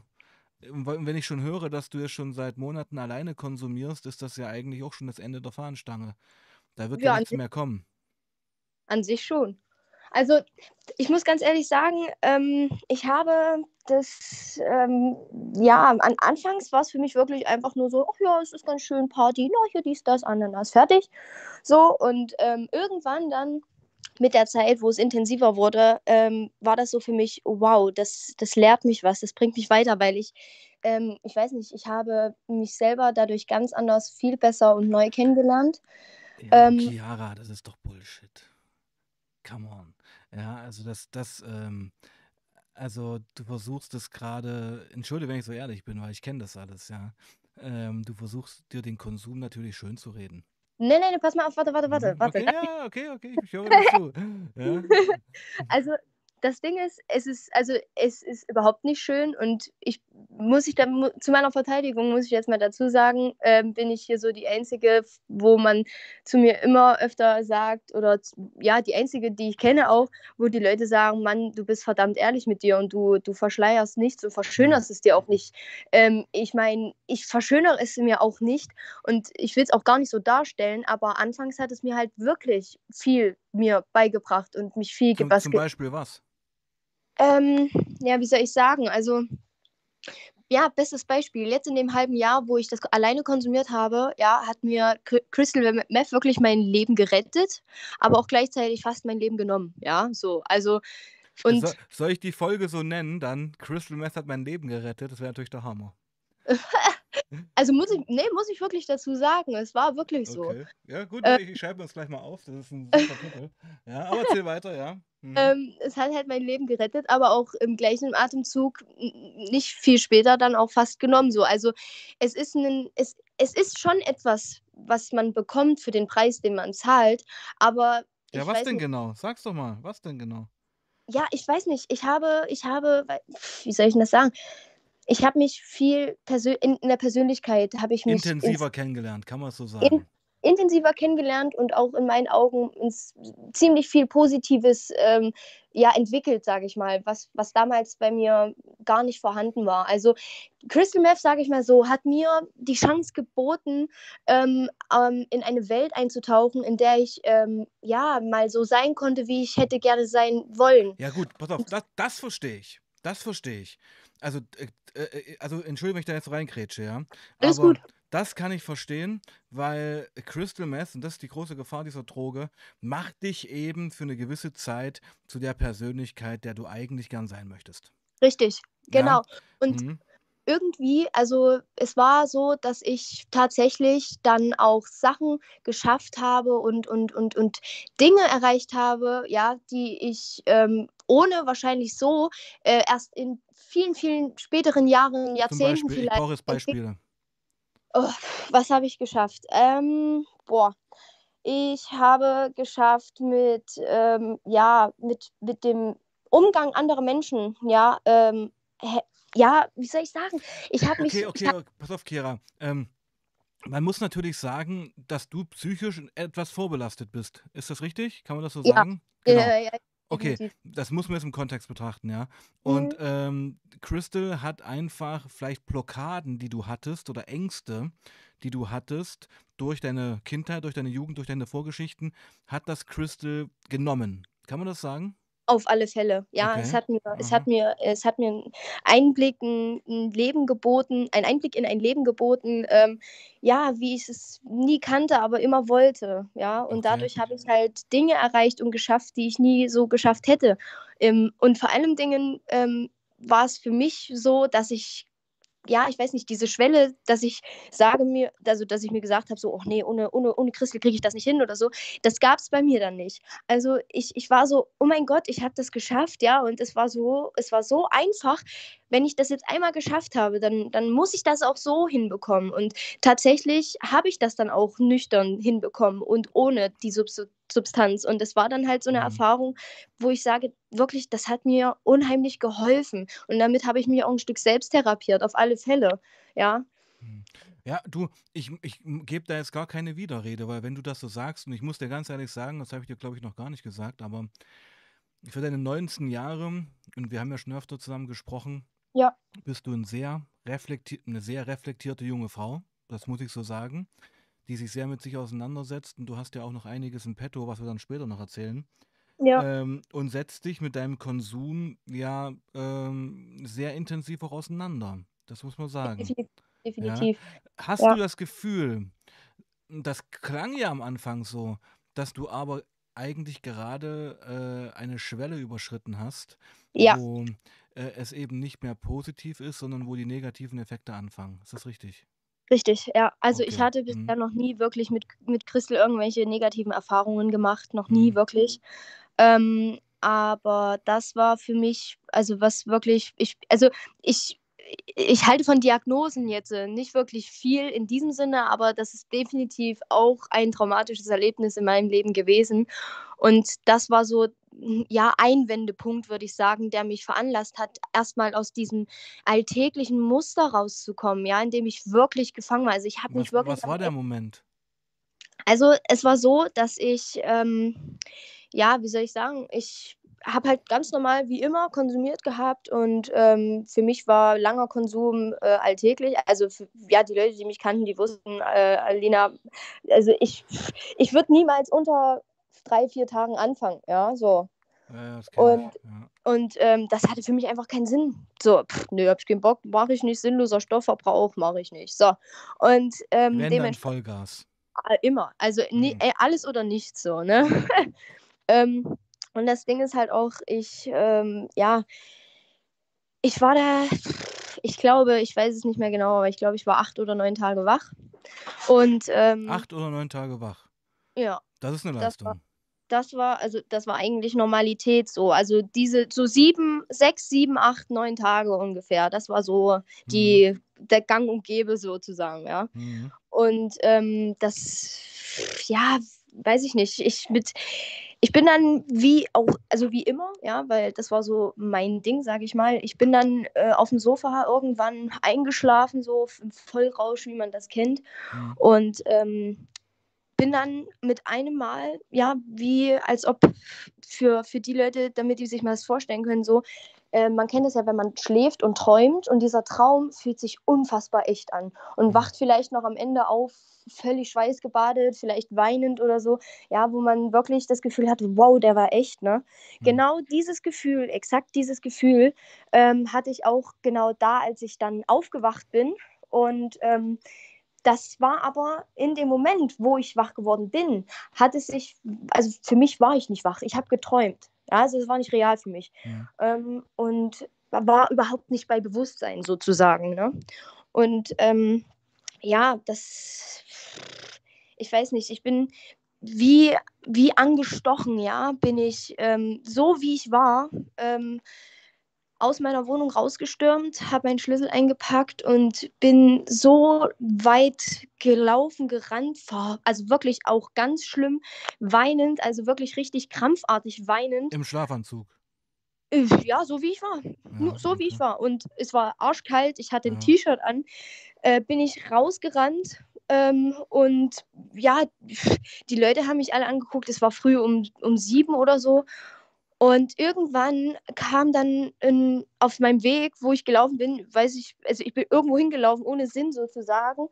wenn ich schon höre, dass du es schon seit Monaten alleine konsumierst, ist das ja eigentlich auch schon das Ende der Fahnenstange. Da wird ja ja, nichts mehr kommen. An sich schon. Also, ich muss ganz ehrlich sagen, ähm, ich habe das, ähm, ja, an Anfangs war es für mich wirklich einfach nur so, ach ja, es ist ganz schön Party, na, hier dies, das, Ananas, fertig. So, und ähm, irgendwann dann mit der Zeit, wo es intensiver wurde, ähm, war das so für mich, wow, das, das lehrt mich was, das bringt mich weiter, weil ich, ähm, ich weiß nicht, ich habe mich selber dadurch ganz anders, viel besser und neu kennengelernt. Ja, Ähm, Chiara, das ist doch Bullshit. Come on. Ja, also das, das, ähm, also du versuchst es gerade, entschuldige, wenn ich so ehrlich bin, weil ich kenne das alles, ja. Ähm, du versuchst dir den Konsum natürlich schön zu reden. Nee, nee, nee, pass mal auf, warte, warte, warte, Mhm. warte. Okay, ja, okay, okay, ich höre dir zu. [LAUGHS] Ja. Also das Ding ist, es ist, also es ist überhaupt nicht schön und ich muss ich dann zu meiner Verteidigung muss ich jetzt mal dazu sagen, äh, bin ich hier so die einzige, wo man zu mir immer öfter sagt oder ja die einzige, die ich kenne auch, wo die Leute sagen, Mann, du bist verdammt ehrlich mit dir und du du verschleierst nichts und verschönerst es dir auch nicht. Ähm, ich meine, ich verschönere es mir auch nicht und ich will es auch gar nicht so darstellen, aber anfangs hat es mir halt wirklich viel mir beigebracht und mich viel was zum Beispiel was? Ähm, ja, wie soll ich sagen? Also ja, bestes Beispiel. Jetzt in dem halben Jahr, wo ich das alleine konsumiert habe, ja, hat mir Crystal Meth wirklich mein Leben gerettet, aber auch gleichzeitig fast mein Leben genommen. Ja, so. Also. Und so, soll ich die Folge so nennen, dann Crystal Meth hat mein Leben gerettet? Das wäre natürlich der Hammer. [LAUGHS] also muss ich, nee, muss ich wirklich dazu sagen. Es war wirklich so. Okay. Ja, gut, äh, ich, ich schreibe uns gleich mal auf. Das ist ein super Titel. Ja, aber erzähl weiter, ja. Mhm. Ähm, es hat halt mein Leben gerettet, aber auch im gleichen Atemzug nicht viel später dann auch fast genommen. So. Also es ist, ein, es, es ist schon etwas, was man bekommt für den Preis, den man zahlt, aber. Ja, was denn nicht, genau? Sag's doch mal, was denn genau? Ja, ich weiß nicht. Ich habe, ich habe, wie soll ich denn das sagen? Ich habe mich viel in, in der Persönlichkeit habe ich mich intensiver kennengelernt, kann man so sagen. In, intensiver kennengelernt und auch in meinen Augen ziemlich viel Positives ähm, ja, entwickelt, sage ich mal, was, was damals bei mir gar nicht vorhanden war. Also Crystal Meth, sage ich mal so, hat mir die Chance geboten, ähm, ähm, in eine Welt einzutauchen, in der ich ähm, ja mal so sein konnte, wie ich hätte gerne sein wollen. Ja gut, pass auf, das, das verstehe ich. Das verstehe ich. Also, äh, äh, also entschuldige, wenn ich da jetzt reinkrätsche, ja. Alles Aber gut das kann ich verstehen, weil Crystal Meth, und das ist die große Gefahr dieser Droge, macht dich eben für eine gewisse Zeit zu der Persönlichkeit, der du eigentlich gern sein möchtest. Richtig, genau. Ja? Und mhm. irgendwie, also es war so, dass ich tatsächlich dann auch Sachen geschafft habe und, und, und, und Dinge erreicht habe, ja, die ich ähm, ohne wahrscheinlich so äh, erst in vielen, vielen späteren Jahren, Jahrzehnten Beispiel, vielleicht. Ich brauche jetzt Beispiele. Oh, was habe ich geschafft? Ähm, boah, ich habe geschafft mit, ähm, ja, mit, mit dem Umgang anderer Menschen, ja, ähm, ja, wie soll ich sagen? Ich habe mich. Okay, okay, hab, pass auf, Kira. Ähm, man muss natürlich sagen, dass du psychisch etwas vorbelastet bist. Ist das richtig? Kann man das so ja, sagen? Genau. Ja, ja, Okay, das muss man jetzt im Kontext betrachten, ja. Und mhm. ähm, Crystal hat einfach vielleicht Blockaden, die du hattest oder Ängste, die du hattest durch deine Kindheit, durch deine Jugend, durch deine Vorgeschichten, hat das Crystal genommen. Kann man das sagen? Auf alle Fälle. Ja, okay. es hat mir, es hat mir, es hat mir einen Einblick, ein, ein Leben geboten, einen Einblick in ein Leben geboten, ähm, ja, wie ich es nie kannte, aber immer wollte. Ja, und okay. dadurch habe ich halt Dinge erreicht und geschafft, die ich nie so geschafft hätte. Ähm, und vor allen Dingen ähm, war es für mich so, dass ich ja, ich weiß nicht, diese Schwelle, dass ich sage mir, also dass ich mir gesagt habe, so, oh nee, ohne, ohne, ohne Christel kriege ich das nicht hin oder so, das gab es bei mir dann nicht. Also ich, ich war so, oh mein Gott, ich habe das geschafft, ja, und es war so, es war so einfach, wenn ich das jetzt einmal geschafft habe, dann, dann muss ich das auch so hinbekommen. Und tatsächlich habe ich das dann auch nüchtern hinbekommen und ohne die Substanz. Und es war dann halt so eine mhm. Erfahrung, wo ich sage, wirklich, das hat mir unheimlich geholfen. Und damit habe ich mich auch ein Stück selbst therapiert, auf alle Fälle. Ja. Mhm. Ja, du, ich, ich gebe da jetzt gar keine Widerrede, weil wenn du das so sagst, und ich muss dir ganz ehrlich sagen, das habe ich dir, glaube ich, noch gar nicht gesagt, aber für deine 19 Jahre, und wir haben ja schon öfter zusammen gesprochen, ja. bist du ein sehr eine sehr reflektierte junge Frau, das muss ich so sagen, die sich sehr mit sich auseinandersetzt. Und du hast ja auch noch einiges im Petto, was wir dann später noch erzählen. Ja. Ähm, und setzt dich mit deinem Konsum ja ähm, sehr intensiv auch auseinander. Das muss man sagen. Definitiv. Definitiv. Ja. Hast ja. du das Gefühl, das klang ja am Anfang so, dass du aber eigentlich gerade äh, eine Schwelle überschritten hast, ja. wo äh, es eben nicht mehr positiv ist, sondern wo die negativen Effekte anfangen. Ist das richtig? Richtig, ja. Also ich hatte bisher mhm. noch nie wirklich mit, mit Crystal irgendwelche negativen Erfahrungen gemacht, noch nie Mhm. wirklich. Ähm, aber das war für mich, also was wirklich, ich, also ich, ich halte von Diagnosen jetzt äh, nicht wirklich viel in diesem Sinne, aber das ist definitiv auch ein traumatisches Erlebnis in meinem Leben gewesen. Und das war so, ja, ein Wendepunkt, würde ich sagen, der mich veranlasst hat, erstmal aus diesem alltäglichen Muster rauszukommen, ja, in dem ich wirklich gefangen war. Also ich habe mich wirklich. Was war der Moment? Also es war so, dass ich, ähm, ja, wie soll ich sagen, ich habe halt ganz normal wie immer konsumiert gehabt und ähm, für mich war langer Konsum äh, alltäglich. Also für, ja, die Leute, die mich kannten, die wussten, äh, Alina, also ich, ich würde niemals unter drei, vier Tagen anfangen, ja, so. Ja, und ja. und ähm, das hatte für mich einfach keinen Sinn. So, pff, nö, hab ich keinen Bock, mache ich nicht, sinnloser Stoffverbrauch, mache ich nicht. So, und ähm, dementsprechend. Vollgas. Äh, immer, also nie, ey, alles oder nichts so, ne? [LAUGHS] ähm, und das Ding ist halt auch, ich, ähm, ja, ich war da, ich glaube, ich weiß es nicht mehr genau, aber ich glaube, ich war acht oder neun Tage wach. Und ähm, acht oder neun Tage wach. Ja. Das ist eine Leistung. Das war, also das war eigentlich Normalität so. Also diese so sieben, sechs, sieben, acht, neun Tage ungefähr. Das war so die, mhm. der Gang und Gäbe sozusagen, ja. Mhm. Und ähm, das, ja, weiß ich nicht. Ich mit ich bin dann wie auch, also wie immer, ja, weil das war so mein Ding, sage ich mal. Ich bin dann äh, auf dem Sofa irgendwann eingeschlafen, so im Vollrausch, wie man das kennt. Mhm. Und ähm, bin dann mit einem Mal, ja, wie als ob für, für die Leute, damit die sich mal das vorstellen können, so, äh, man kennt es ja, wenn man schläft und träumt und dieser Traum fühlt sich unfassbar echt an und mhm. wacht vielleicht noch am Ende auf, völlig schweißgebadet, vielleicht weinend oder so, ja, wo man wirklich das Gefühl hat, wow, der war echt, ne? Mhm. Genau dieses Gefühl, exakt dieses Gefühl ähm, hatte ich auch genau da, als ich dann aufgewacht bin und ähm, das war aber in dem Moment, wo ich wach geworden bin, hat es sich, also für mich war ich nicht wach, ich habe geträumt. Ja, also es war nicht real für mich. Ja. Ähm, und war überhaupt nicht bei Bewusstsein sozusagen. Ne? Und ähm, ja, das, ich weiß nicht, ich bin wie, wie angestochen, ja, bin ich ähm, so, wie ich war, ähm, aus meiner Wohnung rausgestürmt, habe meinen Schlüssel eingepackt und bin so weit gelaufen, gerannt, also wirklich auch ganz schlimm weinend, also wirklich richtig krampfartig weinend. Im Schlafanzug. Äh, ja, so wie ich war. Ja, so okay. wie ich war. Und es war arschkalt, ich hatte ein ja. T-Shirt an, äh, bin ich rausgerannt ähm, und ja, die Leute haben mich alle angeguckt, es war früh um, um sieben oder so. Und irgendwann kam dann in, auf meinem Weg, wo ich gelaufen bin, weiß ich, also ich bin irgendwo hingelaufen, ohne Sinn sozusagen,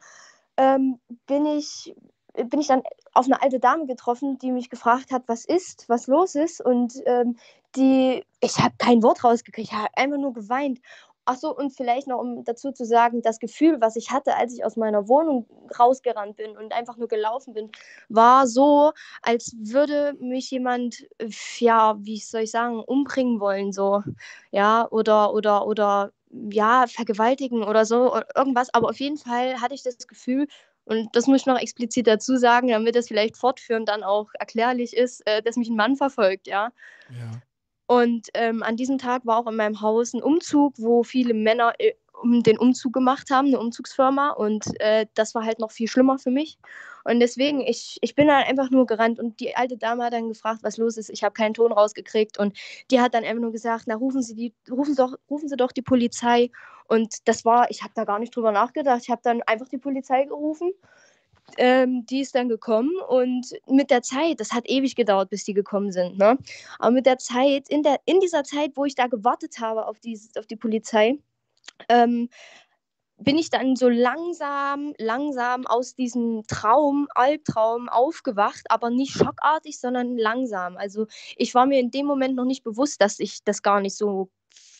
ähm, bin, ich, bin ich dann auf eine alte Dame getroffen, die mich gefragt hat, was ist, was los ist. Und ähm, die, ich habe kein Wort rausgekriegt, ich habe einfach nur geweint. Achso, und vielleicht noch, um dazu zu sagen, das Gefühl, was ich hatte, als ich aus meiner Wohnung rausgerannt bin und einfach nur gelaufen bin, war so, als würde mich jemand, ja, wie soll ich sagen, umbringen wollen, so, ja, oder, oder, oder, ja, vergewaltigen oder so, oder irgendwas. Aber auf jeden Fall hatte ich das Gefühl, und das muss ich noch explizit dazu sagen, damit das vielleicht fortführend dann auch erklärlich ist, äh, dass mich ein Mann verfolgt, ja. Ja. Und ähm, an diesem Tag war auch in meinem Haus ein Umzug, wo viele Männer äh, den Umzug gemacht haben, eine Umzugsfirma. Und äh, das war halt noch viel schlimmer für mich. Und deswegen, ich, ich bin dann einfach nur gerannt. Und die alte Dame hat dann gefragt, was los ist. Ich habe keinen Ton rausgekriegt. Und die hat dann einfach nur gesagt, na, rufen Sie, die, rufen, Sie doch, rufen Sie doch die Polizei. Und das war, ich habe da gar nicht drüber nachgedacht. Ich habe dann einfach die Polizei gerufen. Ähm, die ist dann gekommen und mit der Zeit, das hat ewig gedauert, bis die gekommen sind, ne? Aber mit der Zeit, in, der, in dieser Zeit, wo ich da gewartet habe auf die, auf die Polizei, ähm, bin ich dann so langsam, langsam aus diesem Traum, Albtraum aufgewacht, aber nicht schockartig, sondern langsam. Also ich war mir in dem Moment noch nicht bewusst, dass ich das gar nicht so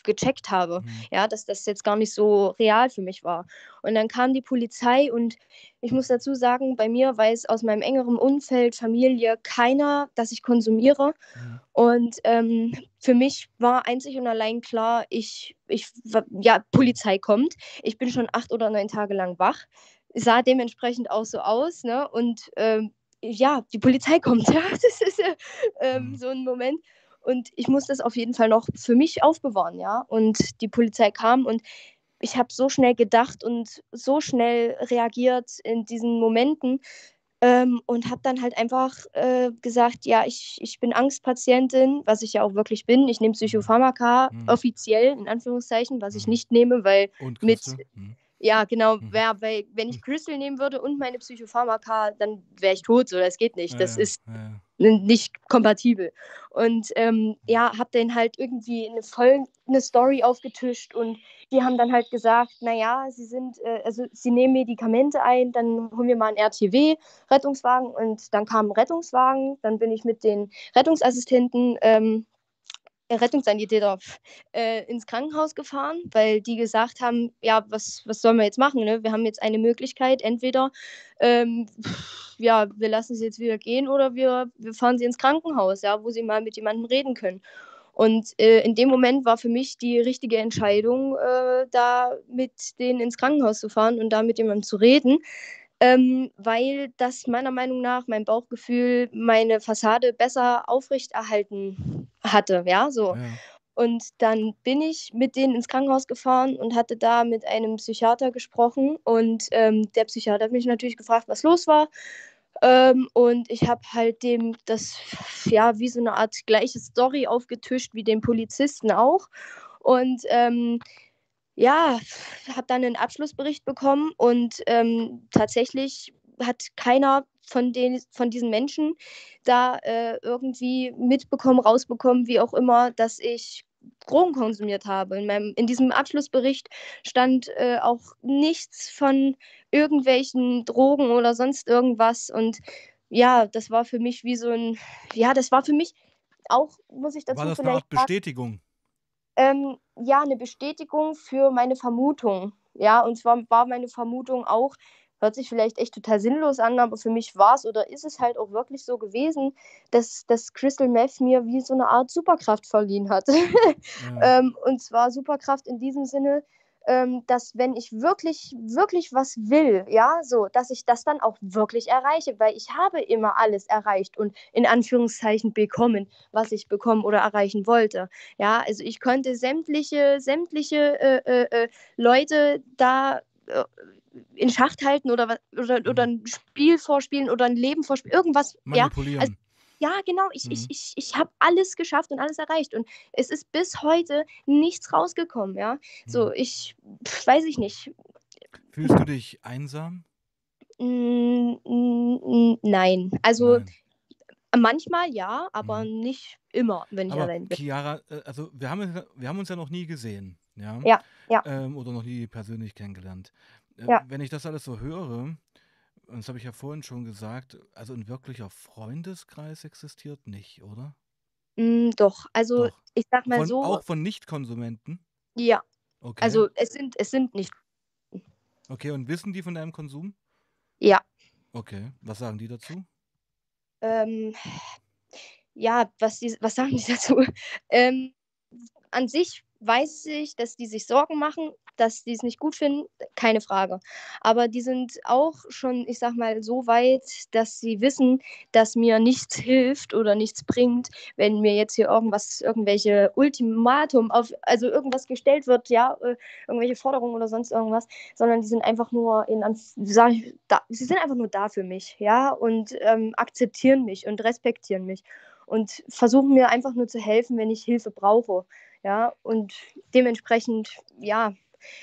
gecheckt habe, mhm. ja, dass das jetzt gar nicht so real für mich war. Und dann kam die Polizei und ich muss dazu sagen, bei mir weiß aus meinem engeren Umfeld, Familie, keiner, dass ich konsumiere. Mhm. Und ähm, für mich war einzig und allein klar, ich, ich, ja, Polizei kommt. Ich bin schon acht oder neun Tage lang wach. Sah dementsprechend auch so aus, ne? Und ähm, ja, die Polizei kommt, [LAUGHS] ja. Das ist äh, ähm, mhm. so ein Moment. Und ich muss das auf jeden Fall noch für mich aufbewahren, ja. Und die Polizei kam und ich habe so schnell gedacht und so schnell reagiert in diesen Momenten ähm, und habe dann halt einfach äh, gesagt, ja, ich, ich bin Angstpatientin, was ich ja auch wirklich bin. Ich nehme Psychopharmaka Mhm. offiziell, in Anführungszeichen, was ich Mhm. nicht nehme, weil Und mit? Mhm. Ja, genau, Mhm. wär, weil wenn ich Crystal nehmen würde und meine Psychopharmaka, dann wäre ich tot. So, das geht nicht. Ja, Das ja, ist ja, nicht kompatibel. Und ähm, ja, habe dann halt irgendwie eine voll eine Story aufgetischt und die haben dann halt gesagt, naja, sie sind, äh, also sie nehmen Medikamente ein, dann holen wir mal einen RTW, Rettungswagen und dann kam ein Rettungswagen, dann bin ich mit den Rettungsassistenten ähm, äh, Rettungssanitäter äh, ins Krankenhaus gefahren, weil die gesagt haben, ja, was, was sollen wir jetzt machen? Ne? Wir haben jetzt eine Möglichkeit, entweder ähm, ja, wir lassen sie jetzt wieder gehen oder wir, wir fahren sie ins Krankenhaus, ja, wo sie mal mit jemandem reden können. Und äh, in dem Moment war für mich die richtige Entscheidung, äh, da mit denen ins Krankenhaus zu fahren und da mit jemandem zu reden, ähm, weil das meiner Meinung nach mein Bauchgefühl meine Fassade besser aufrechterhalten hatte, ja, so. Ja. Und dann bin ich mit denen ins Krankenhaus gefahren und hatte da mit einem Psychiater gesprochen. Und ähm, der Psychiater hat mich natürlich gefragt, was los war. Ähm, und ich habe halt dem das, ja, wie so eine Art gleiche Story aufgetischt, wie dem Polizisten auch. Und ähm, ja, habe dann einen Abschlussbericht bekommen und ähm, tatsächlich hat keiner von, den, von diesen Menschen da äh, irgendwie mitbekommen, rausbekommen, wie auch immer, dass ich Drogen konsumiert habe. In, meinem, in diesem Abschlussbericht stand äh, auch nichts von irgendwelchen Drogen oder sonst irgendwas. Und ja, das war für mich wie so ein, ja, das war für mich auch, muss ich dazu War das eine vielleicht Art Bestätigung? Ähm, ja, eine Bestätigung für meine Vermutung. Ja, und zwar war meine Vermutung auch, hört sich vielleicht echt total sinnlos an, aber für mich war es oder ist es halt auch wirklich so gewesen, dass, dass Crystal Meth mir wie so eine Art Superkraft verliehen hat. Ja. [LAUGHS] ähm, und zwar Superkraft in diesem Sinne, ähm, dass wenn ich wirklich, wirklich was will, ja, so, dass ich das dann auch wirklich erreiche, weil ich habe immer alles erreicht und in Anführungszeichen bekommen, was ich bekommen oder erreichen wollte. Ja, also ich konnte sämtliche, sämtliche äh, äh, äh, Leute da äh, in Schacht halten oder, oder, oder Mhm. ein Spiel vorspielen oder ein Leben vorspielen, irgendwas, ja, Manipulieren. Ja, genau. Ich, Mhm. ich, ich, ich habe alles geschafft und alles erreicht. Und es ist bis heute nichts rausgekommen, ja. So, Mhm. ich pf, weiß ich nicht. Fühlst du dich einsam? Mm, mm, nein. Also Nein. manchmal ja, aber Mhm. nicht immer, wenn ich Aber allein bin. Chiara, äh, also wir haben, uns ja- wir haben uns ja noch nie gesehen, ja? Ja, ja, Ähm, oder noch nie persönlich kennengelernt. Äh, ja. wenn ich das alles so höre, und das habe ich ja vorhin schon gesagt, also ein wirklicher Freundeskreis existiert nicht, oder? Mm, doch. Also Doch. ich sag mal Von, so, auch von Nicht-Konsumenten? ja. Okay. Also es sind, es sind nicht. Okay, und wissen die von deinem Konsum? Ja. Okay, was sagen die dazu? Ähm, ja, was, die, was sagen die [LAUGHS] dazu? Ähm, an sich weiß ich, dass die sich Sorgen machen, dass die es nicht gut finden, keine Frage. Aber die sind auch schon, ich sag mal, so weit, dass sie wissen, dass mir nichts hilft oder nichts bringt, wenn mir jetzt hier irgendwas, irgendwelche Ultimatum auf, also irgendwas gestellt wird, ja, äh, irgendwelche Forderungen oder sonst irgendwas, sondern die sind einfach nur in, sag ich, da, sie sind einfach nur da für mich, ja, und ähm, akzeptieren mich und respektieren mich und versuchen mir einfach nur zu helfen, wenn ich Hilfe brauche. Ja, und dementsprechend, ja,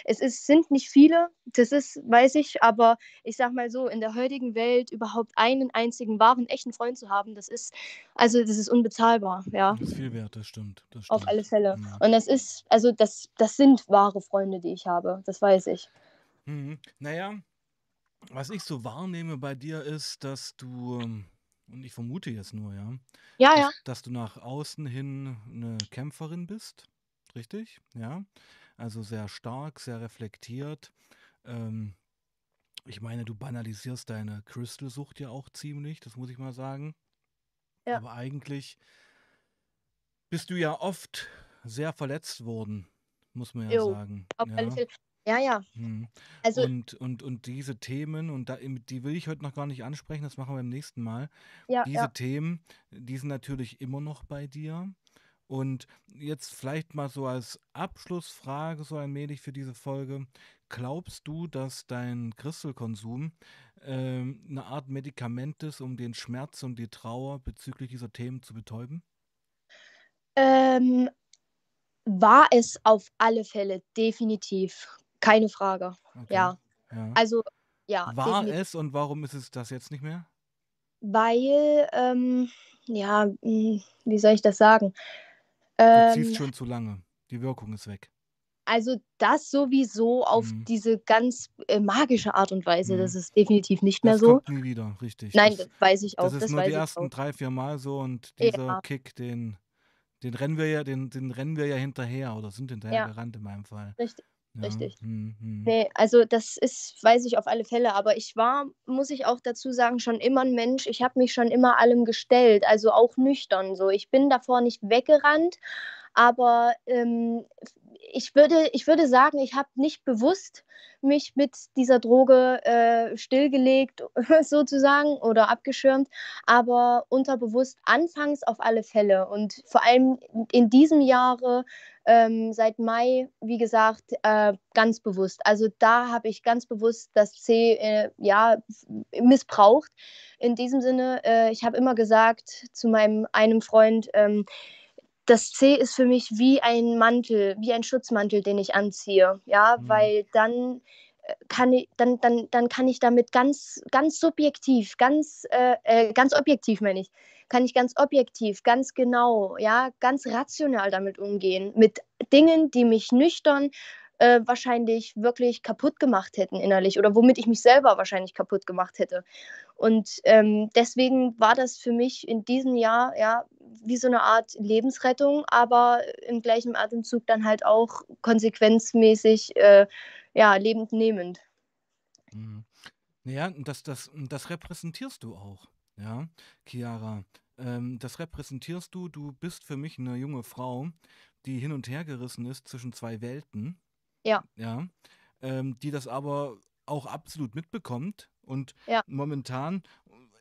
es ist, sind nicht viele, das ist, weiß ich, aber ich sag mal so, in der heutigen Welt überhaupt einen einzigen wahren, echten Freund zu haben, das ist, also das ist unbezahlbar, ja, Das ist viel wert, das stimmt. Das auf alle stimmt. Fälle. Mhm. Und das ist, also das, das sind wahre Freunde, die ich habe, das weiß ich. Mhm. Naja, was ich so wahrnehme bei dir ist, dass du, ähm, und ich vermute jetzt nur, ja, Ja, dass, ja, dass du nach außen hin eine Kämpferin bist, richtig? Ja, also sehr stark, sehr reflektiert. Ähm, ich meine, du banalisierst deine Crystal-Sucht ja auch ziemlich, das muss ich mal sagen. ja, Aber eigentlich bist du ja oft sehr verletzt worden, muss man ja jo, sagen. Ja. Ja, ja, Mhm. also, Und, und, und diese Themen, und da, die will ich heute noch gar nicht ansprechen, das machen wir beim nächsten Mal. ja, Diese ja, Themen, die sind natürlich immer noch bei dir. Und jetzt vielleicht mal so als Abschlussfrage, so allmählich für diese Folge. Glaubst du, dass dein Crystal-Konsum ähm, eine Art Medikament ist, um den Schmerz und die Trauer bezüglich dieser Themen zu betäuben? Ähm, war es auf alle Fälle, definitiv. Keine Frage. Okay. Ja. Ja. Also, ja, War definitiv. es und warum ist es das jetzt nicht mehr? Weil, ähm, ja, mh, wie soll ich das sagen? Du ziehst Ähm, schon zu lange. Die Wirkung ist weg. also das sowieso auf Mhm. diese ganz äh, magische Art und Weise, das Mhm. ist definitiv nicht mehr Das so. kommt nie wieder, richtig. Nein, Das, das weiß ich das auch, ist das nur die ersten drei, vier Mal so und dieser Ja, Kick, den, den rennen wir ja, den, den rennen wir ja hinterher oder sind hinterher ja, gerannt in meinem Fall. richtig. Richtig. Hm, hm. Nee, also das ist, weiß ich auf alle Fälle, aber ich war, muss ich auch dazu sagen, schon immer ein Mensch. Ich habe mich schon immer allem gestellt, also auch nüchtern so. Ich bin davor nicht weggerannt, aber ähm, ich, würde, ich würde sagen, ich habe nicht bewusst mich mit dieser Droge äh, stillgelegt [LAUGHS] sozusagen oder abgeschirmt, aber unterbewusst anfangs auf alle Fälle und vor allem in diesem Jahre ähm, seit Mai, wie gesagt, äh, ganz bewusst. Also da habe ich ganz bewusst das C äh, ja, missbraucht. In diesem Sinne, äh, ich habe immer gesagt zu meinem einem Freund, ähm, das C ist für mich wie ein Mantel, wie ein Schutzmantel, den ich anziehe. Ja, Hm. weil dann äh, kann ich, dann, dann, dann kann ich damit ganz, ganz subjektiv, ganz, äh, äh, ganz objektiv, meine ich, kann ich ganz objektiv, ganz genau, ja, ganz rational damit umgehen. Mit Dingen, die mich nüchtern äh, wahrscheinlich wirklich kaputt gemacht hätten innerlich oder womit ich mich selber wahrscheinlich kaputt gemacht hätte. Und ähm, deswegen war das für mich in diesem Jahr ja wie so eine Art Lebensrettung, aber im gleichen Atemzug dann halt auch konsequenzmäßig äh, ja, lebendnehmend. Mhm. Naja, das, das, das repräsentierst du auch, ja, Chiara. Ähm, das repräsentierst du. Du bist für mich eine junge Frau, die hin und her gerissen ist zwischen zwei Welten, Ja, ja, ähm, die das aber auch absolut mitbekommt und ja, momentan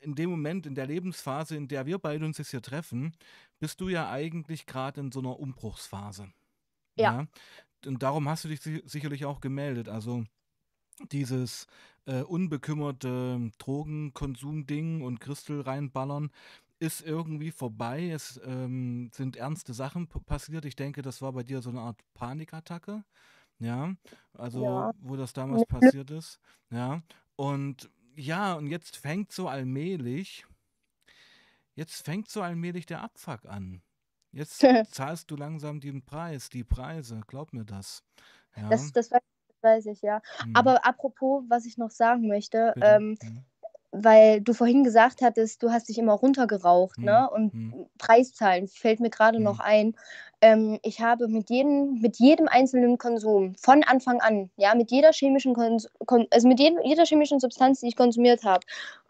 in dem Moment, in der Lebensphase, in der wir beide uns jetzt hier treffen, bist du ja eigentlich gerade in so einer Umbruchsphase, ja, ja. Und darum hast du dich si sicherlich auch gemeldet. Also dieses äh, unbekümmerte Drogenkonsum-Ding und Christel reinballern ist irgendwie vorbei. Es ähm, sind ernste Sachen passiert. Ich denke, das war bei dir so eine Art Panikattacke. Ja, also ja. wo das damals passiert ist. Ja, und ja, und jetzt fängt so allmählich, jetzt fängt so allmählich der Abfuck an. Jetzt [LAUGHS] zahlst du langsam den Preis, die Preise, glaub mir das. Ja, Das, das, weiß, das weiß ich, ja. hm, Aber apropos, was ich noch sagen möchte, bitte. ähm, Hm, weil du vorhin gesagt hattest, du hast dich immer runtergeraucht, hm, ne? Und hm, Preiszahlen fällt mir gerade noch hm, ein. Ähm, ich habe mit jedem, mit jedem einzelnen Konsum von Anfang an, ja, mit jeder chemischen Kons Kon also mit jedem, jeder chemischen Substanz, die ich konsumiert habe,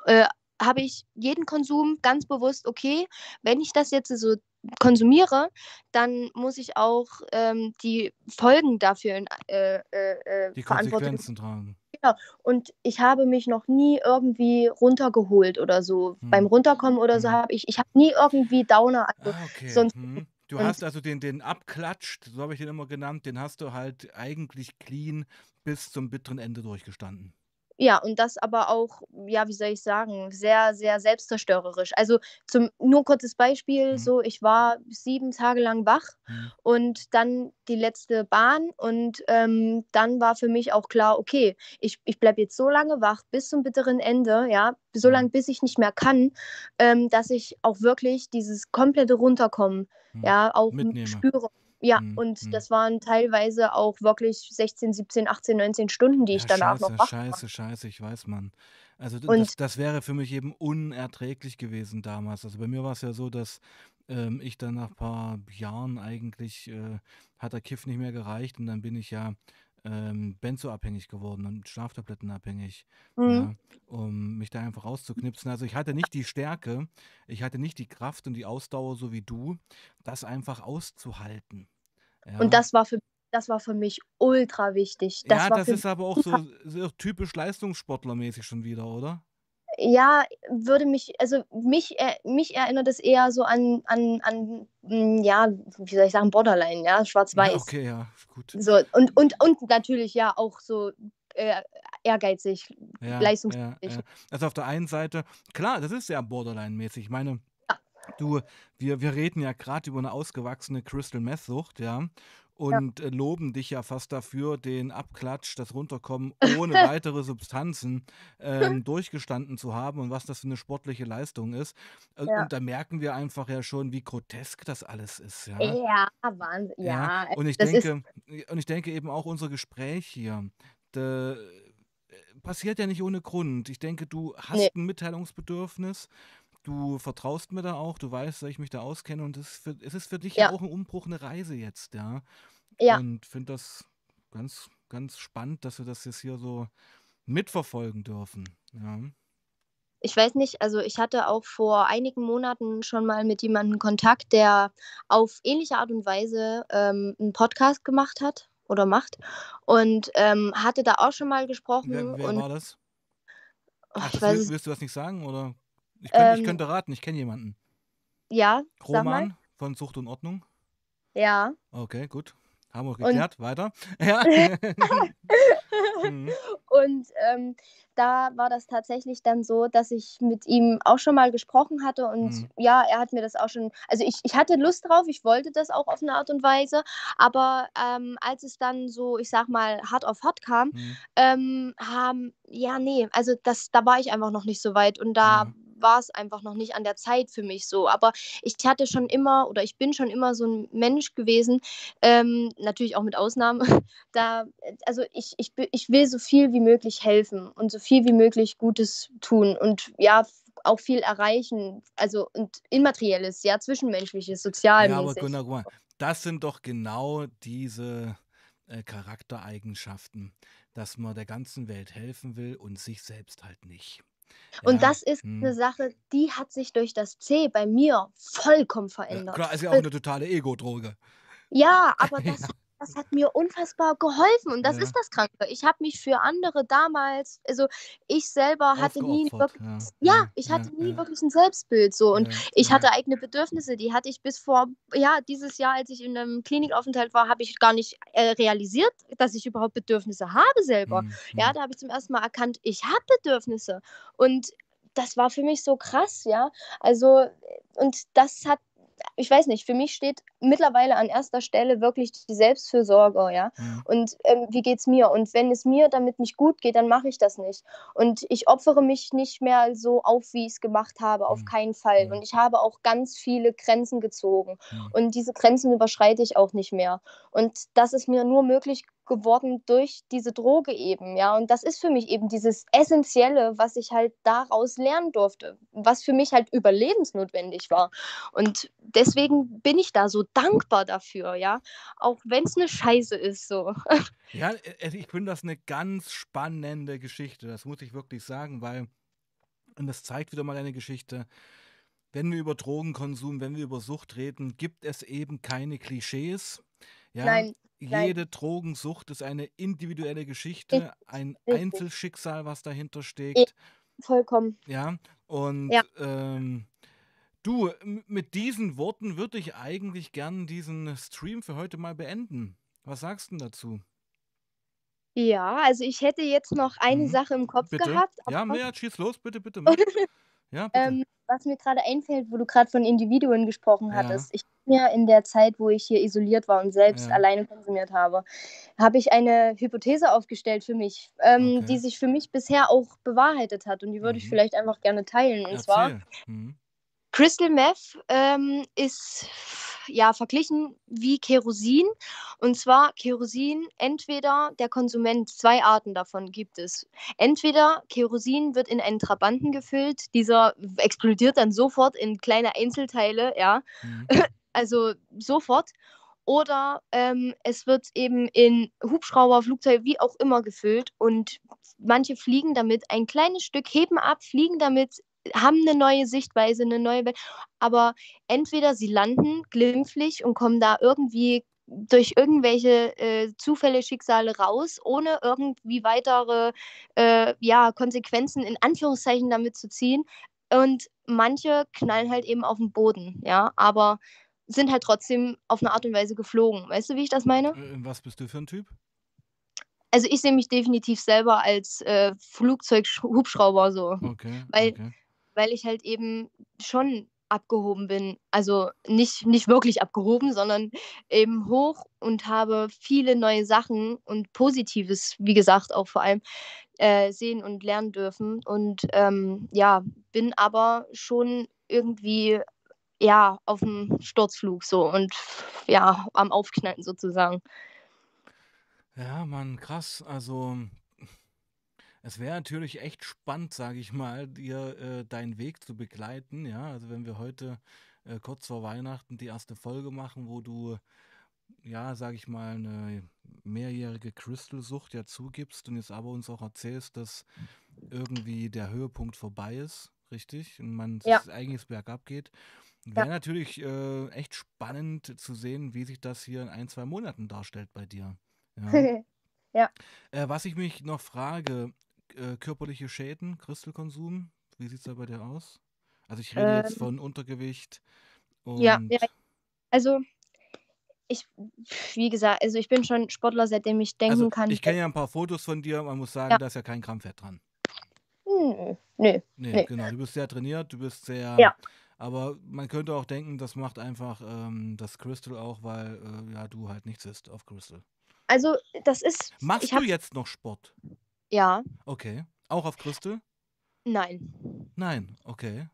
äh, habe ich jeden Konsum ganz bewusst, okay, wenn ich das jetzt so konsumiere, dann muss ich auch ähm, die Folgen dafür in, äh, äh, äh, die Konsequenzen tragen. Genau. Und ich habe mich noch nie irgendwie runtergeholt oder so. Beim Hm, Runterkommen oder so hm. habe ich, ich habe nie irgendwie Downer, also Ah, okay. sonst. Hm. Du hast also den, den abklatscht, so habe ich den immer genannt, den hast du halt eigentlich clean bis zum bitteren Ende durchgestanden. Ja, und das aber auch, ja, wie soll ich sagen, sehr, sehr selbstzerstörerisch. Also zum nur kurzes Beispiel, Hm, so ich war sieben Tage lang wach hm, und dann die letzte Bahn und ähm, dann war für mich auch klar, okay, ich, ich bleibe jetzt so lange wach bis zum bitteren Ende, ja, so hm, lange bis ich nicht mehr kann, ähm, dass ich auch wirklich dieses komplette Runterkommen, hm. ja, auch Mitnehme. spüre. Ja, Hm, und hm. das waren teilweise auch wirklich 16, 17, 18, 19 Stunden, die Ja, ich danach noch scheiße, wach war. scheiße, scheiße, ich weiß, Mann. Also Und das, das wäre für mich eben unerträglich gewesen damals. Also bei mir war es ja so, dass ähm, ich dann nach ein paar Jahren eigentlich, äh, hat der Kiff nicht mehr gereicht und dann bin ich ja ähm, benzoabhängig geworden und Schlaftablettenabhängig, mhm. ja, um mich da einfach rauszuknipsen. Also ich hatte nicht die Stärke, ich hatte nicht die Kraft und die Ausdauer, so wie du, das einfach auszuhalten. Und Ja. das war für das war für mich ultra wichtig. Das Ja, das ist aber auch so, so typisch Leistungssportlermäßig schon wieder, oder? ja, würde mich, also mich, äh, mich erinnert es eher so an, an, an, mm, ja, wie soll ich sagen, Borderline, ja, Ja, schwarz-weiß. okay, ja, gut. So, und, und, und natürlich ja auch so äh, ehrgeizig, Ja, ja, leistungsfähig. ja. Also auf der einen Seite, klar, das ist ja Borderline-mäßig. Ich meine, Ja, du, wir, wir reden ja gerade über eine ausgewachsene Crystal Meth-Sucht, ja, ja, und äh, loben dich ja fast dafür, den Abklatsch, das Runterkommen [LAUGHS] ohne weitere Substanzen ähm, durchgestanden zu haben und was das für eine sportliche Leistung ist. Ja. Und da merken wir einfach ja schon, wie grotesk das alles ist, ja. Ja, Wahnsinn. Ja, Ja, und ich das denke, und ich denke eben auch unser Gespräch hier, da, äh, passiert ja nicht ohne Grund. Ich denke, du nee, hast ein Mitteilungsbedürfnis, du vertraust mir da auch, du weißt, dass ich mich da auskenne und es ist für, es ist für dich ja auch ein Umbruch, eine Reise jetzt, ja. ja. Und finde das ganz, ganz spannend, dass wir das jetzt hier so mitverfolgen dürfen. Ja. Ich weiß nicht, also ich hatte auch vor einigen Monaten schon mal mit jemandem Kontakt, der auf ähnliche Art und Weise ähm, einen Podcast gemacht hat oder macht und ähm, hatte da auch schon mal Wer, gesprochen wer und war das? oh, Ach, das weiß will, es, willst du das nicht sagen? Oder ich, könnt, ich ähm, könnte raten, ich kenne jemanden. ja, Roman von Sucht und Ordnung. ja. Okay, gut. Haben wir Und geklärt. Weiter. [LAUGHS] Ja. Mhm. Und ähm, da war das tatsächlich dann so, dass ich mit ihm auch schon mal gesprochen hatte und Mhm. ja, er hat mir das auch schon, also ich, ich hatte Lust drauf, ich wollte das auch auf eine Art und Weise, aber ähm, als es dann so, ich sag mal, hart auf hart kam, Mhm. ähm, haben, ja, nee, also das, da war ich einfach noch nicht so weit und da Ja. War es einfach noch nicht an der Zeit für mich so. Aber ich hatte schon immer oder ich bin schon immer so ein Mensch gewesen, ähm, natürlich auch mit Ausnahmen, [LAUGHS] da, also ich, ich, ich will so viel wie möglich helfen und so viel wie möglich Gutes tun und ja, auch viel erreichen, also und immaterielles, ja, zwischenmenschliches, Ja, aber. Gunnar, guck mal, das sind doch genau diese äh, Charaktereigenschaften, dass man der ganzen Welt helfen will und sich selbst halt nicht. Und Ja, das ist eine hm. Sache, die hat sich durch das C bei mir vollkommen Ja, verändert. klar, ist ja auch eine totale Ego-Droge. Ja, aber [LAUGHS] das, Ja, das hat mir unfassbar geholfen und das ja. ist das Kranke. Ich habe mich für andere damals, also ich selber hatte nie wirklich, Ja, ja, ich ja, hatte nie ja, wirklich ein Selbstbild so und ich hatte eigene Bedürfnisse, die hatte ich bis vor, ja, dieses Jahr, als ich in einem Klinikaufenthalt war, habe ich gar nicht äh, realisiert, dass ich überhaupt Bedürfnisse habe selber. Hm, Ja, hm. da habe ich zum ersten Mal erkannt, ich habe Bedürfnisse und das war für mich so krass, ja. Also und das hat ich weiß nicht, für mich steht mittlerweile an erster Stelle wirklich die Selbstfürsorge, ja. Hm. Und ähm, wie geht's mir? Und wenn es mir damit nicht gut geht, dann mache ich das nicht. Und ich opfere mich nicht mehr so auf, wie ich es gemacht habe, auf Hm. keinen Fall. Hm. Und ich habe auch ganz viele Grenzen gezogen. Hm. Und diese Grenzen überschreite ich auch nicht mehr. Und das ist mir nur möglich geworden durch diese Droge eben, ja. Und das ist für mich eben dieses Essentielle, was ich halt daraus lernen durfte, was für mich halt überlebensnotwendig war. Und deswegen bin ich da so dankbar dafür, ja. Auch wenn es eine Scheiße ist, so. [LAUGHS] Ja, äh, ich finde das eine ganz spannende Geschichte. Das muss ich wirklich sagen, weil, und das zeigt wieder mal eine Geschichte. Wenn wir über Drogenkonsum, wenn wir über Sucht reden, gibt es eben keine Klischees. Ja, Nein, nein. Jede Drogensucht ist eine individuelle Geschichte, ein. Einzelschicksal, was dahinter steckt. vollkommen. Ja, und Ja. ähm, du, mit diesen Worten würde ich eigentlich gern diesen Stream für heute mal beenden. Was sagst du denn dazu? Ja, also ich hätte jetzt noch eine Mhm. Sache im Kopf Bitte? gehabt, Ja, ja, schieß los, bitte, bitte. [LAUGHS] Ja, bitte. ähm, was mir gerade einfällt, wo du gerade von Individuen gesprochen Ja. hattest. Ich mir in der Zeit, wo ich hier isoliert war und selbst Ja. alleine konsumiert habe, habe ich eine Hypothese aufgestellt für mich, ähm, Okay. die sich für mich bisher auch bewahrheitet hat und die würde ich Mhm. vielleicht einfach gerne teilen. Und zwar, Erzähl. Mhm. Crystal Meth ähm, ist ja verglichen wie Kerosin. Und zwar Kerosin, entweder der Konsument, zwei Arten davon gibt es. Entweder Kerosin wird in einen Trabanten gefüllt, dieser explodiert dann sofort in kleine Einzelteile, ja, Mhm. [LAUGHS] also sofort. Oder ähm, es wird eben in Hubschrauber, Flugzeuge, wie auch immer gefüllt und manche fliegen damit ein kleines Stück, heben ab, fliegen damit, haben eine neue Sichtweise, eine neue Welt. Aber entweder sie landen glimpflich und kommen da irgendwie durch irgendwelche äh, Zufälle, Schicksale raus, ohne irgendwie weitere äh, ja, Konsequenzen in Anführungszeichen damit zu ziehen. Und manche knallen halt eben auf den Boden, ja, aber sind halt trotzdem auf eine Art und Weise geflogen. Weißt du, wie ich das meine? Äh, Was bist du für ein Typ? Also ich sehe mich definitiv selber als äh, Flugzeug-Hubschrauber so, Okay, weil, okay. weil ich halt eben schon abgehoben bin. Also nicht, nicht wirklich abgehoben, sondern eben hoch und habe viele neue Sachen und Positives, wie gesagt, auch vor allem äh, sehen und lernen dürfen. Und ähm, ja, bin aber schon irgendwie ja auf dem Sturzflug so und ja am Aufknallen sozusagen. Ja, Mann, krass. Also, es wäre natürlich echt spannend, sage ich mal, dir äh, deinen Weg zu begleiten. Ja, also wenn wir heute äh, kurz vor Weihnachten die erste Folge machen, wo du, ja, sage ich mal, eine mehrjährige Crystal-Sucht ja zugibst und jetzt aber uns auch erzählst, dass irgendwie der Höhepunkt vorbei ist, richtig? Und man Ja, eigentlich bergab geht. Wäre ja. natürlich äh, echt spannend zu sehen, wie sich das hier in ein, zwei Monaten darstellt bei dir. Ja. [LAUGHS] Ja. Äh, was ich mich noch frage, äh, körperliche Schäden, Crystal-Konsum, wie sieht es da bei dir aus? Also ich rede jetzt Ähm, von Untergewicht ja, ja. Also ich, wie gesagt, also ich bin schon Sportler, seitdem ich also denken kann. ich kenne ja ein paar Fotos von dir, man muss sagen, Ja. da ist ja kein Gramm Fett dran. Hm, nö, Nee, nö. genau, du bist sehr trainiert, du bist sehr, Ja. Aber man könnte auch denken, das macht einfach ähm, das Crystal auch, weil äh, ja du halt nichts isst auf Crystal. Also das ist, Machst ich du jetzt noch Sport? ja, Okay. Auch auf Crystal? nein. Nein, okay.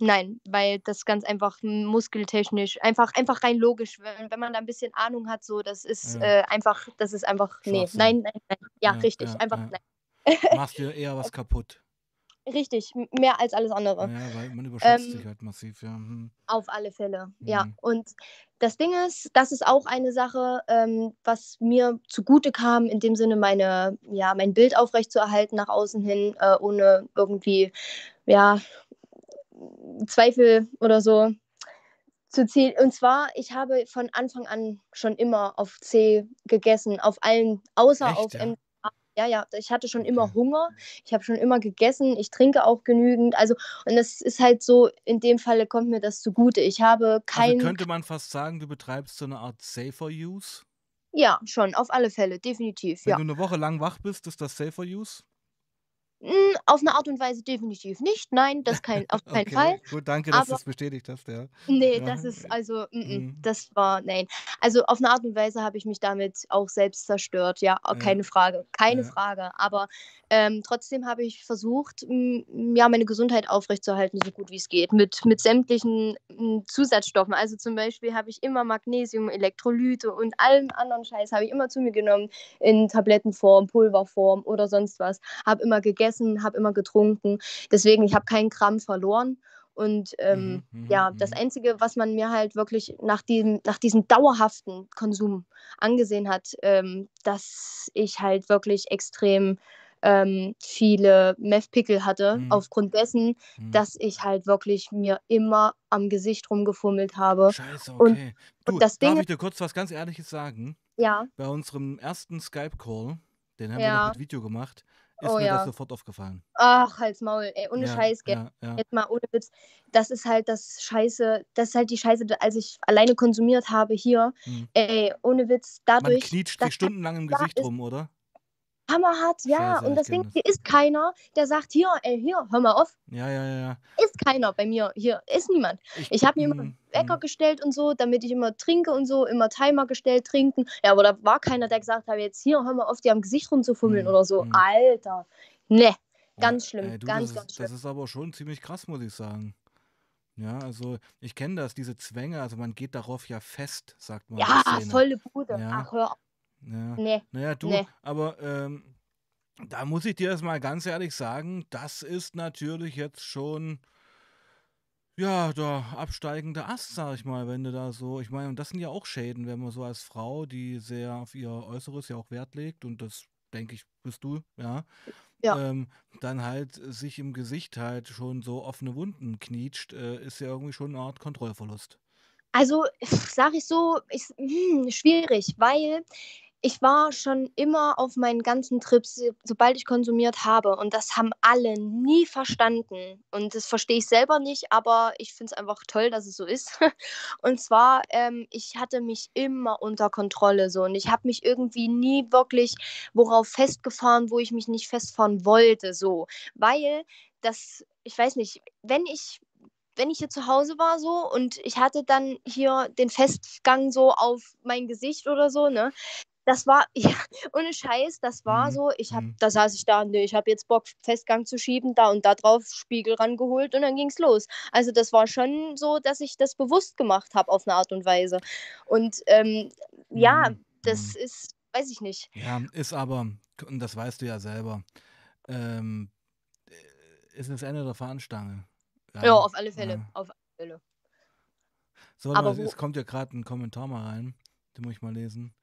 Nein, weil das ganz einfach muskeltechnisch, einfach, einfach rein logisch, wenn, wenn man da ein bisschen Ahnung hat, so, das ist Ja, äh, einfach, das ist einfach, nee, nein, nein, nein. Ja, Ja, richtig, ja, einfach nein. Machst dir eher was [LAUGHS] kaputt. Richtig, mehr als alles andere. Ja, weil man überschätzt sich Ähm, halt massiv, ja. Hm. auf alle Fälle, ja. Hm. Und das Ding ist, das ist auch eine Sache, ähm, was mir zugute kam, in dem Sinne meine, ja, mein Bild aufrechtzuerhalten nach außen hin, äh, ohne irgendwie, ja, Zweifel oder so zu ziehen. Und zwar, ich habe von Anfang an schon immer auf C gegessen, auf allen, außer Echt, auf ja? Ja, ja, ich hatte schon immer. Hunger. Ich habe schon immer gegessen. Ich trinke auch genügend. Also, und das ist halt so, in dem Falle kommt mir das zugute. Ich habe Also kein, könnte man fast sagen, du betreibst so eine Art Safer Use? ja, schon, auf alle Fälle, definitiv, Wenn ja. du eine Woche lang wach bist, ist das Safer Use? Mm, Auf eine Art und Weise definitiv nicht. Nein, das kein, auf keinen Fall. Okay, gut, danke, dass du es bestätigt hast, ja. Nee, Ja. das ist also, mm, mm, Mhm. das war, nein. Also auf eine Art und Weise habe ich mich damit auch selbst zerstört, ja, Ja. keine Frage, keine Ja. Frage. Aber ähm, trotzdem habe ich versucht, ja, meine Gesundheit aufrechtzuerhalten, so gut wie es geht, mit, mit sämtlichen Zusatzstoffen. Also zum Beispiel habe ich immer Magnesium, Elektrolyte und allen anderen Scheiß habe ich immer zu mir genommen, in Tablettenform, Pulverform oder sonst was. Habe immer gegessen, habe immer getrunken. Deswegen, ich habe keinen Gramm verloren. Und ähm, Mhm, mhm, ja, das mhm. Einzige, was man mir halt wirklich nach diesem, nach diesem dauerhaften Konsum angesehen hat, ähm, dass ich halt wirklich extrem ähm, viele Meth-Pickel hatte, Mhm. aufgrund dessen, Mhm. dass ich halt wirklich mir immer am Gesicht rumgefummelt habe. Scheiße, Und, okay. Du, und das darf Ding ich dir kurz was ganz Ehrliches sagen? ja, Bei unserem ersten Skype-Call, den haben wir noch ja, mit Video gemacht, ist oh mir das ja. sofort aufgefallen. Ach, halt's Maul, ey, ohne Ja, Scheiß, gell. ja, ja. Jetzt mal ohne Witz. Das ist halt das Scheiße, das ist halt die Scheiße, als ich alleine konsumiert habe hier. Hm. Ey, ohne Witz, Man dadurch, knietscht dass sich stundenlang im Gesicht rum, oder? Hammerhart, ja. Scheiße, Und das Ding, hier ist keiner, der sagt, hier, ey, hier, hör mal auf. Ja, ja, ja, ja. Ist keiner bei mir, hier ist niemand. Ich, Ich habe mir immer hm, Wecker hm. gestellt und so, damit ich immer trinke und so, immer Timer gestellt, trinken. Ja, aber da war keiner, der gesagt hat, jetzt hier, hör mal auf, dir am Gesicht rumzufummeln Hm, oder so. Alter, ne, Ja, ganz schlimm, ey, du, ganz, ganz ist, schlimm. das ist aber schon ziemlich krass, muss ich sagen. Ja, also ich kenne das, diese Zwänge, also man geht darauf ja fest, sagt man Ja, volle Bude. Ja, Ach, hör auf. Ja. Ne, Naja, du, ne. aber ähm, da muss ich dir das mal ganz ehrlich sagen, das ist natürlich jetzt schon, ja, der absteigende Ast, sag ich mal, wenn du da so, ich meine, und das sind ja auch Schäden, wenn man so als Frau, die sehr auf ihr Äußeres ja auch Wert legt, und das denke ich, bist du, ja, Ja, ähm, dann halt sich im Gesicht halt schon so offene Wunden knietscht, äh, ist ja irgendwie schon eine Art Kontrollverlust. Also, sage ich so, ich, hm, schwierig, weil ich war schon immer auf meinen ganzen Trips, sobald ich konsumiert habe. Und das haben alle nie verstanden. Und das verstehe ich selber nicht, aber ich finde es einfach toll, dass es so ist. [LAUGHS] Und zwar, ähm, ich hatte mich immer unter Kontrolle so. Und ich habe mich irgendwie nie wirklich worauf festgefahren, wo ich mich nicht festfahren wollte. So. Weil das, ich weiß nicht, wenn ich wenn ich hier zu Hause war so und ich hatte dann hier den Festgang so auf mein Gesicht oder so, ne, das war, [LAUGHS] ja, ohne Scheiß, das war Mhm, so, ich hab, mhm. da saß ich da, nee, ich habe jetzt Bock, Festgang zu schieben, da und da drauf Spiegel rangeholt und dann ging's los. Also das war schon so, dass ich das bewusst gemacht habe auf eine Art und Weise. Und ähm, ja, Mhm, das mhm. ist, weiß ich nicht. Ja, ist aber, und das weißt du ja selber, ähm, äh, ist das Ende der Fahnenstange. Ja, Ja, auf alle Fälle, ja. auf alle Fälle. So, Aber es, es kommt ja gerade ein Kommentar mal rein. Den muss ich mal lesen.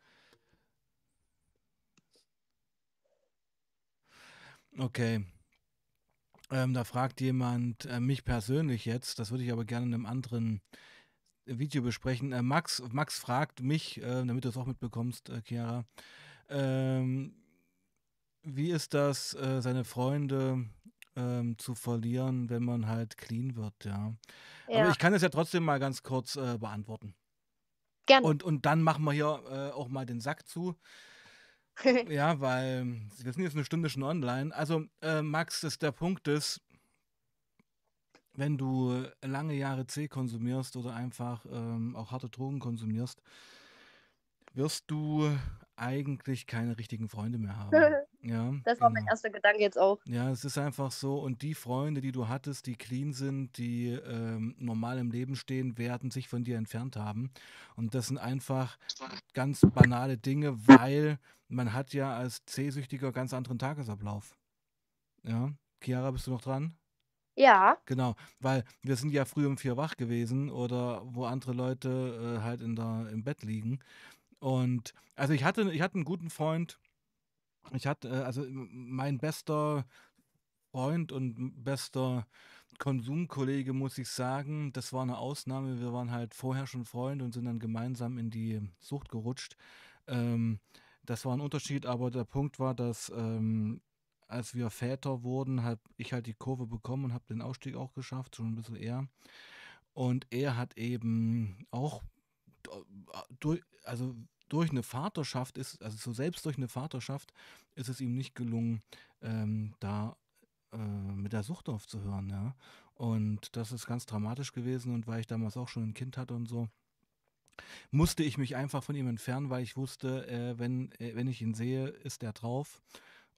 Okay. Ähm, da fragt jemand äh, mich persönlich jetzt, das würde ich aber gerne in einem anderen Video besprechen. Äh, Max, Max fragt mich, äh, damit du es auch mitbekommst, äh, Chiara, ähm, wie ist das, äh, seine Freunde ähm, zu verlieren, wenn man halt clean wird, ja. Aber ja, ich kann es ja trotzdem mal ganz kurz äh, beantworten. gerne. Und, und dann machen wir hier auch mal den Sack zu. [LAUGHS] Ja, weil wir sind jetzt eine Stunde schon online. Also, äh, Max, das, der Punkt ist, wenn du lange Jahre C konsumierst oder einfach ähm, auch harte Drogen konsumierst, wirst du eigentlich keine richtigen Freunde mehr haben. [LAUGHS] Ja, Das war mein genau. erster Gedanke jetzt auch. Ja, es ist einfach so. Und die Freunde, die du hattest, die clean sind, die ähm, normal im Leben stehen, werden sich von dir entfernt haben. Und das sind einfach ganz banale Dinge, weil man hat ja als C-Süchtiger ganz anderen Tagesablauf. Ja, Chiara, bist du noch dran? Ja, Genau, weil wir sind ja früh um vier wach gewesen oder wo andere Leute äh, halt in der, im Bett liegen. Und also ich hatte, ich hatte einen guten Freund. Ich hatte, äh, also mein bester Freund und bester Konsumkollege, muss ich sagen, das war eine Ausnahme. Wir waren halt vorher schon Freunde und sind dann gemeinsam in die Sucht gerutscht. Ähm, das war ein Unterschied, aber der Punkt war, dass ähm, als wir Väter wurden, habe ich halt die Kurve bekommen und habe den Ausstieg auch geschafft, schon ein bisschen eher. Und er hat eben auch äh, durch, also durch eine Vaterschaft ist, also so selbst durch eine Vaterschaft ist es ihm nicht gelungen, ähm, da äh, mit der Sucht aufzuhören, ja. Und das ist ganz dramatisch gewesen und weil ich damals auch schon ein Kind hatte und so, musste ich mich einfach von ihm entfernen, weil ich wusste, äh, wenn, äh, wenn ich ihn sehe, ist er drauf.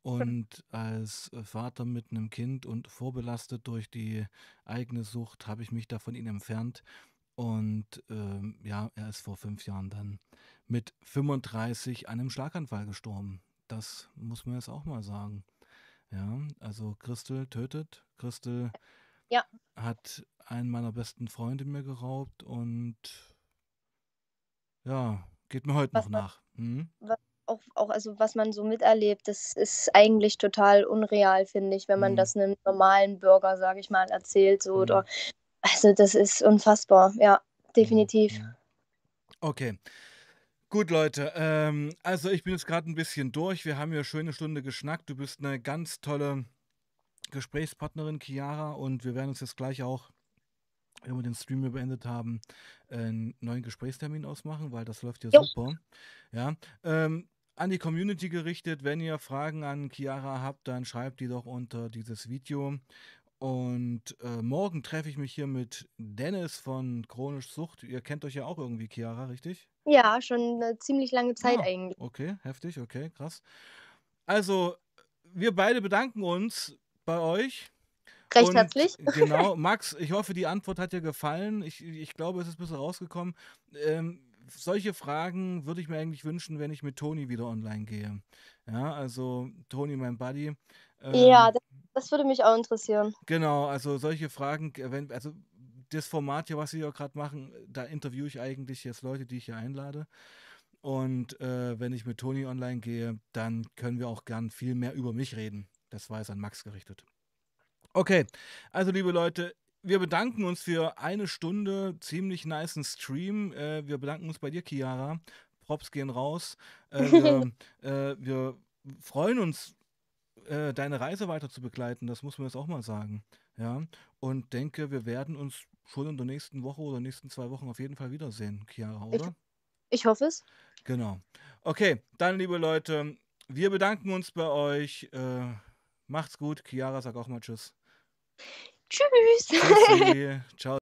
Und als Vater mit einem Kind und vorbelastet durch die eigene Sucht habe ich mich da von ihm entfernt. Und ähm, ja, er ist vor fünf Jahren dann mit 35 an einem Schlaganfall gestorben. Das muss man jetzt auch mal sagen. Ja, also Christel tötet. Christel ja. hat einen meiner besten Freunde mir geraubt und ja, geht mir heute Was noch man, nach. Hm? was auch, auch, also was man so miterlebt, das ist eigentlich total unreal, finde ich, wenn man Hm. das einem normalen Bürger, sage ich mal, erzählt. So, Hm. oder, also das ist unfassbar, ja, definitiv. Hm. Okay. Gut, Leute. Ähm, also ich bin jetzt gerade ein bisschen durch. Wir haben ja schöne Stunde geschnackt. Du bist eine ganz tolle Gesprächspartnerin, Chiara, und wir werden uns jetzt gleich auch, wenn wir den Stream hier beendet haben, einen neuen Gesprächstermin ausmachen, weil das läuft ja Jo. super. Ja. Ähm, an die Community gerichtet, wenn ihr Fragen an Chiara habt, dann schreibt die doch unter dieses Video. Und äh, morgen treffe ich mich hier mit Dennis von Chronisch Sucht. Ihr kennt euch ja auch irgendwie, Chiara, richtig? Ja, schon eine ziemlich lange Zeit Ah, eigentlich. okay, heftig, okay, krass. Also, wir beide bedanken uns bei euch. Recht Und herzlich. [LAUGHS] genau, [LAUGHS] Max, ich hoffe, die Antwort hat dir gefallen. Ich, ich glaube, es ist ein bisschen rausgekommen. Ähm, solche Fragen würde ich mir eigentlich wünschen, wenn ich mit Toni wieder online gehe. Ja, also Toni, mein Buddy. Ja, Ähm, das, das würde mich auch interessieren. genau, also solche Fragen, äh, wenn, also das Format hier, was wir hier gerade machen, da interviewe ich eigentlich jetzt Leute, die ich hier einlade. Und äh, wenn ich mit Toni online gehe, dann können wir auch gern viel mehr über mich reden. Das war jetzt an Max gerichtet. Okay, also liebe Leute, wir bedanken uns für eine Stunde ziemlich niceen Stream. Äh, wir bedanken uns bei dir, Chiara. Props gehen raus. Äh, wir, [LAUGHS] äh, wir freuen uns, äh, deine Reise weiter zu begleiten. Das muss man jetzt auch mal sagen. Ja, und denke, wir werden uns schon in der nächsten Woche oder nächsten zwei Wochen auf jeden Fall wiedersehen, Chiara, Ich, oder? ich hoffe es. Genau. Okay, dann, liebe Leute, wir bedanken uns bei euch. Äh, macht's gut. Chiara, sag auch mal Tschüss. Tschüss. Tschüssi. [LAUGHS] Ciao.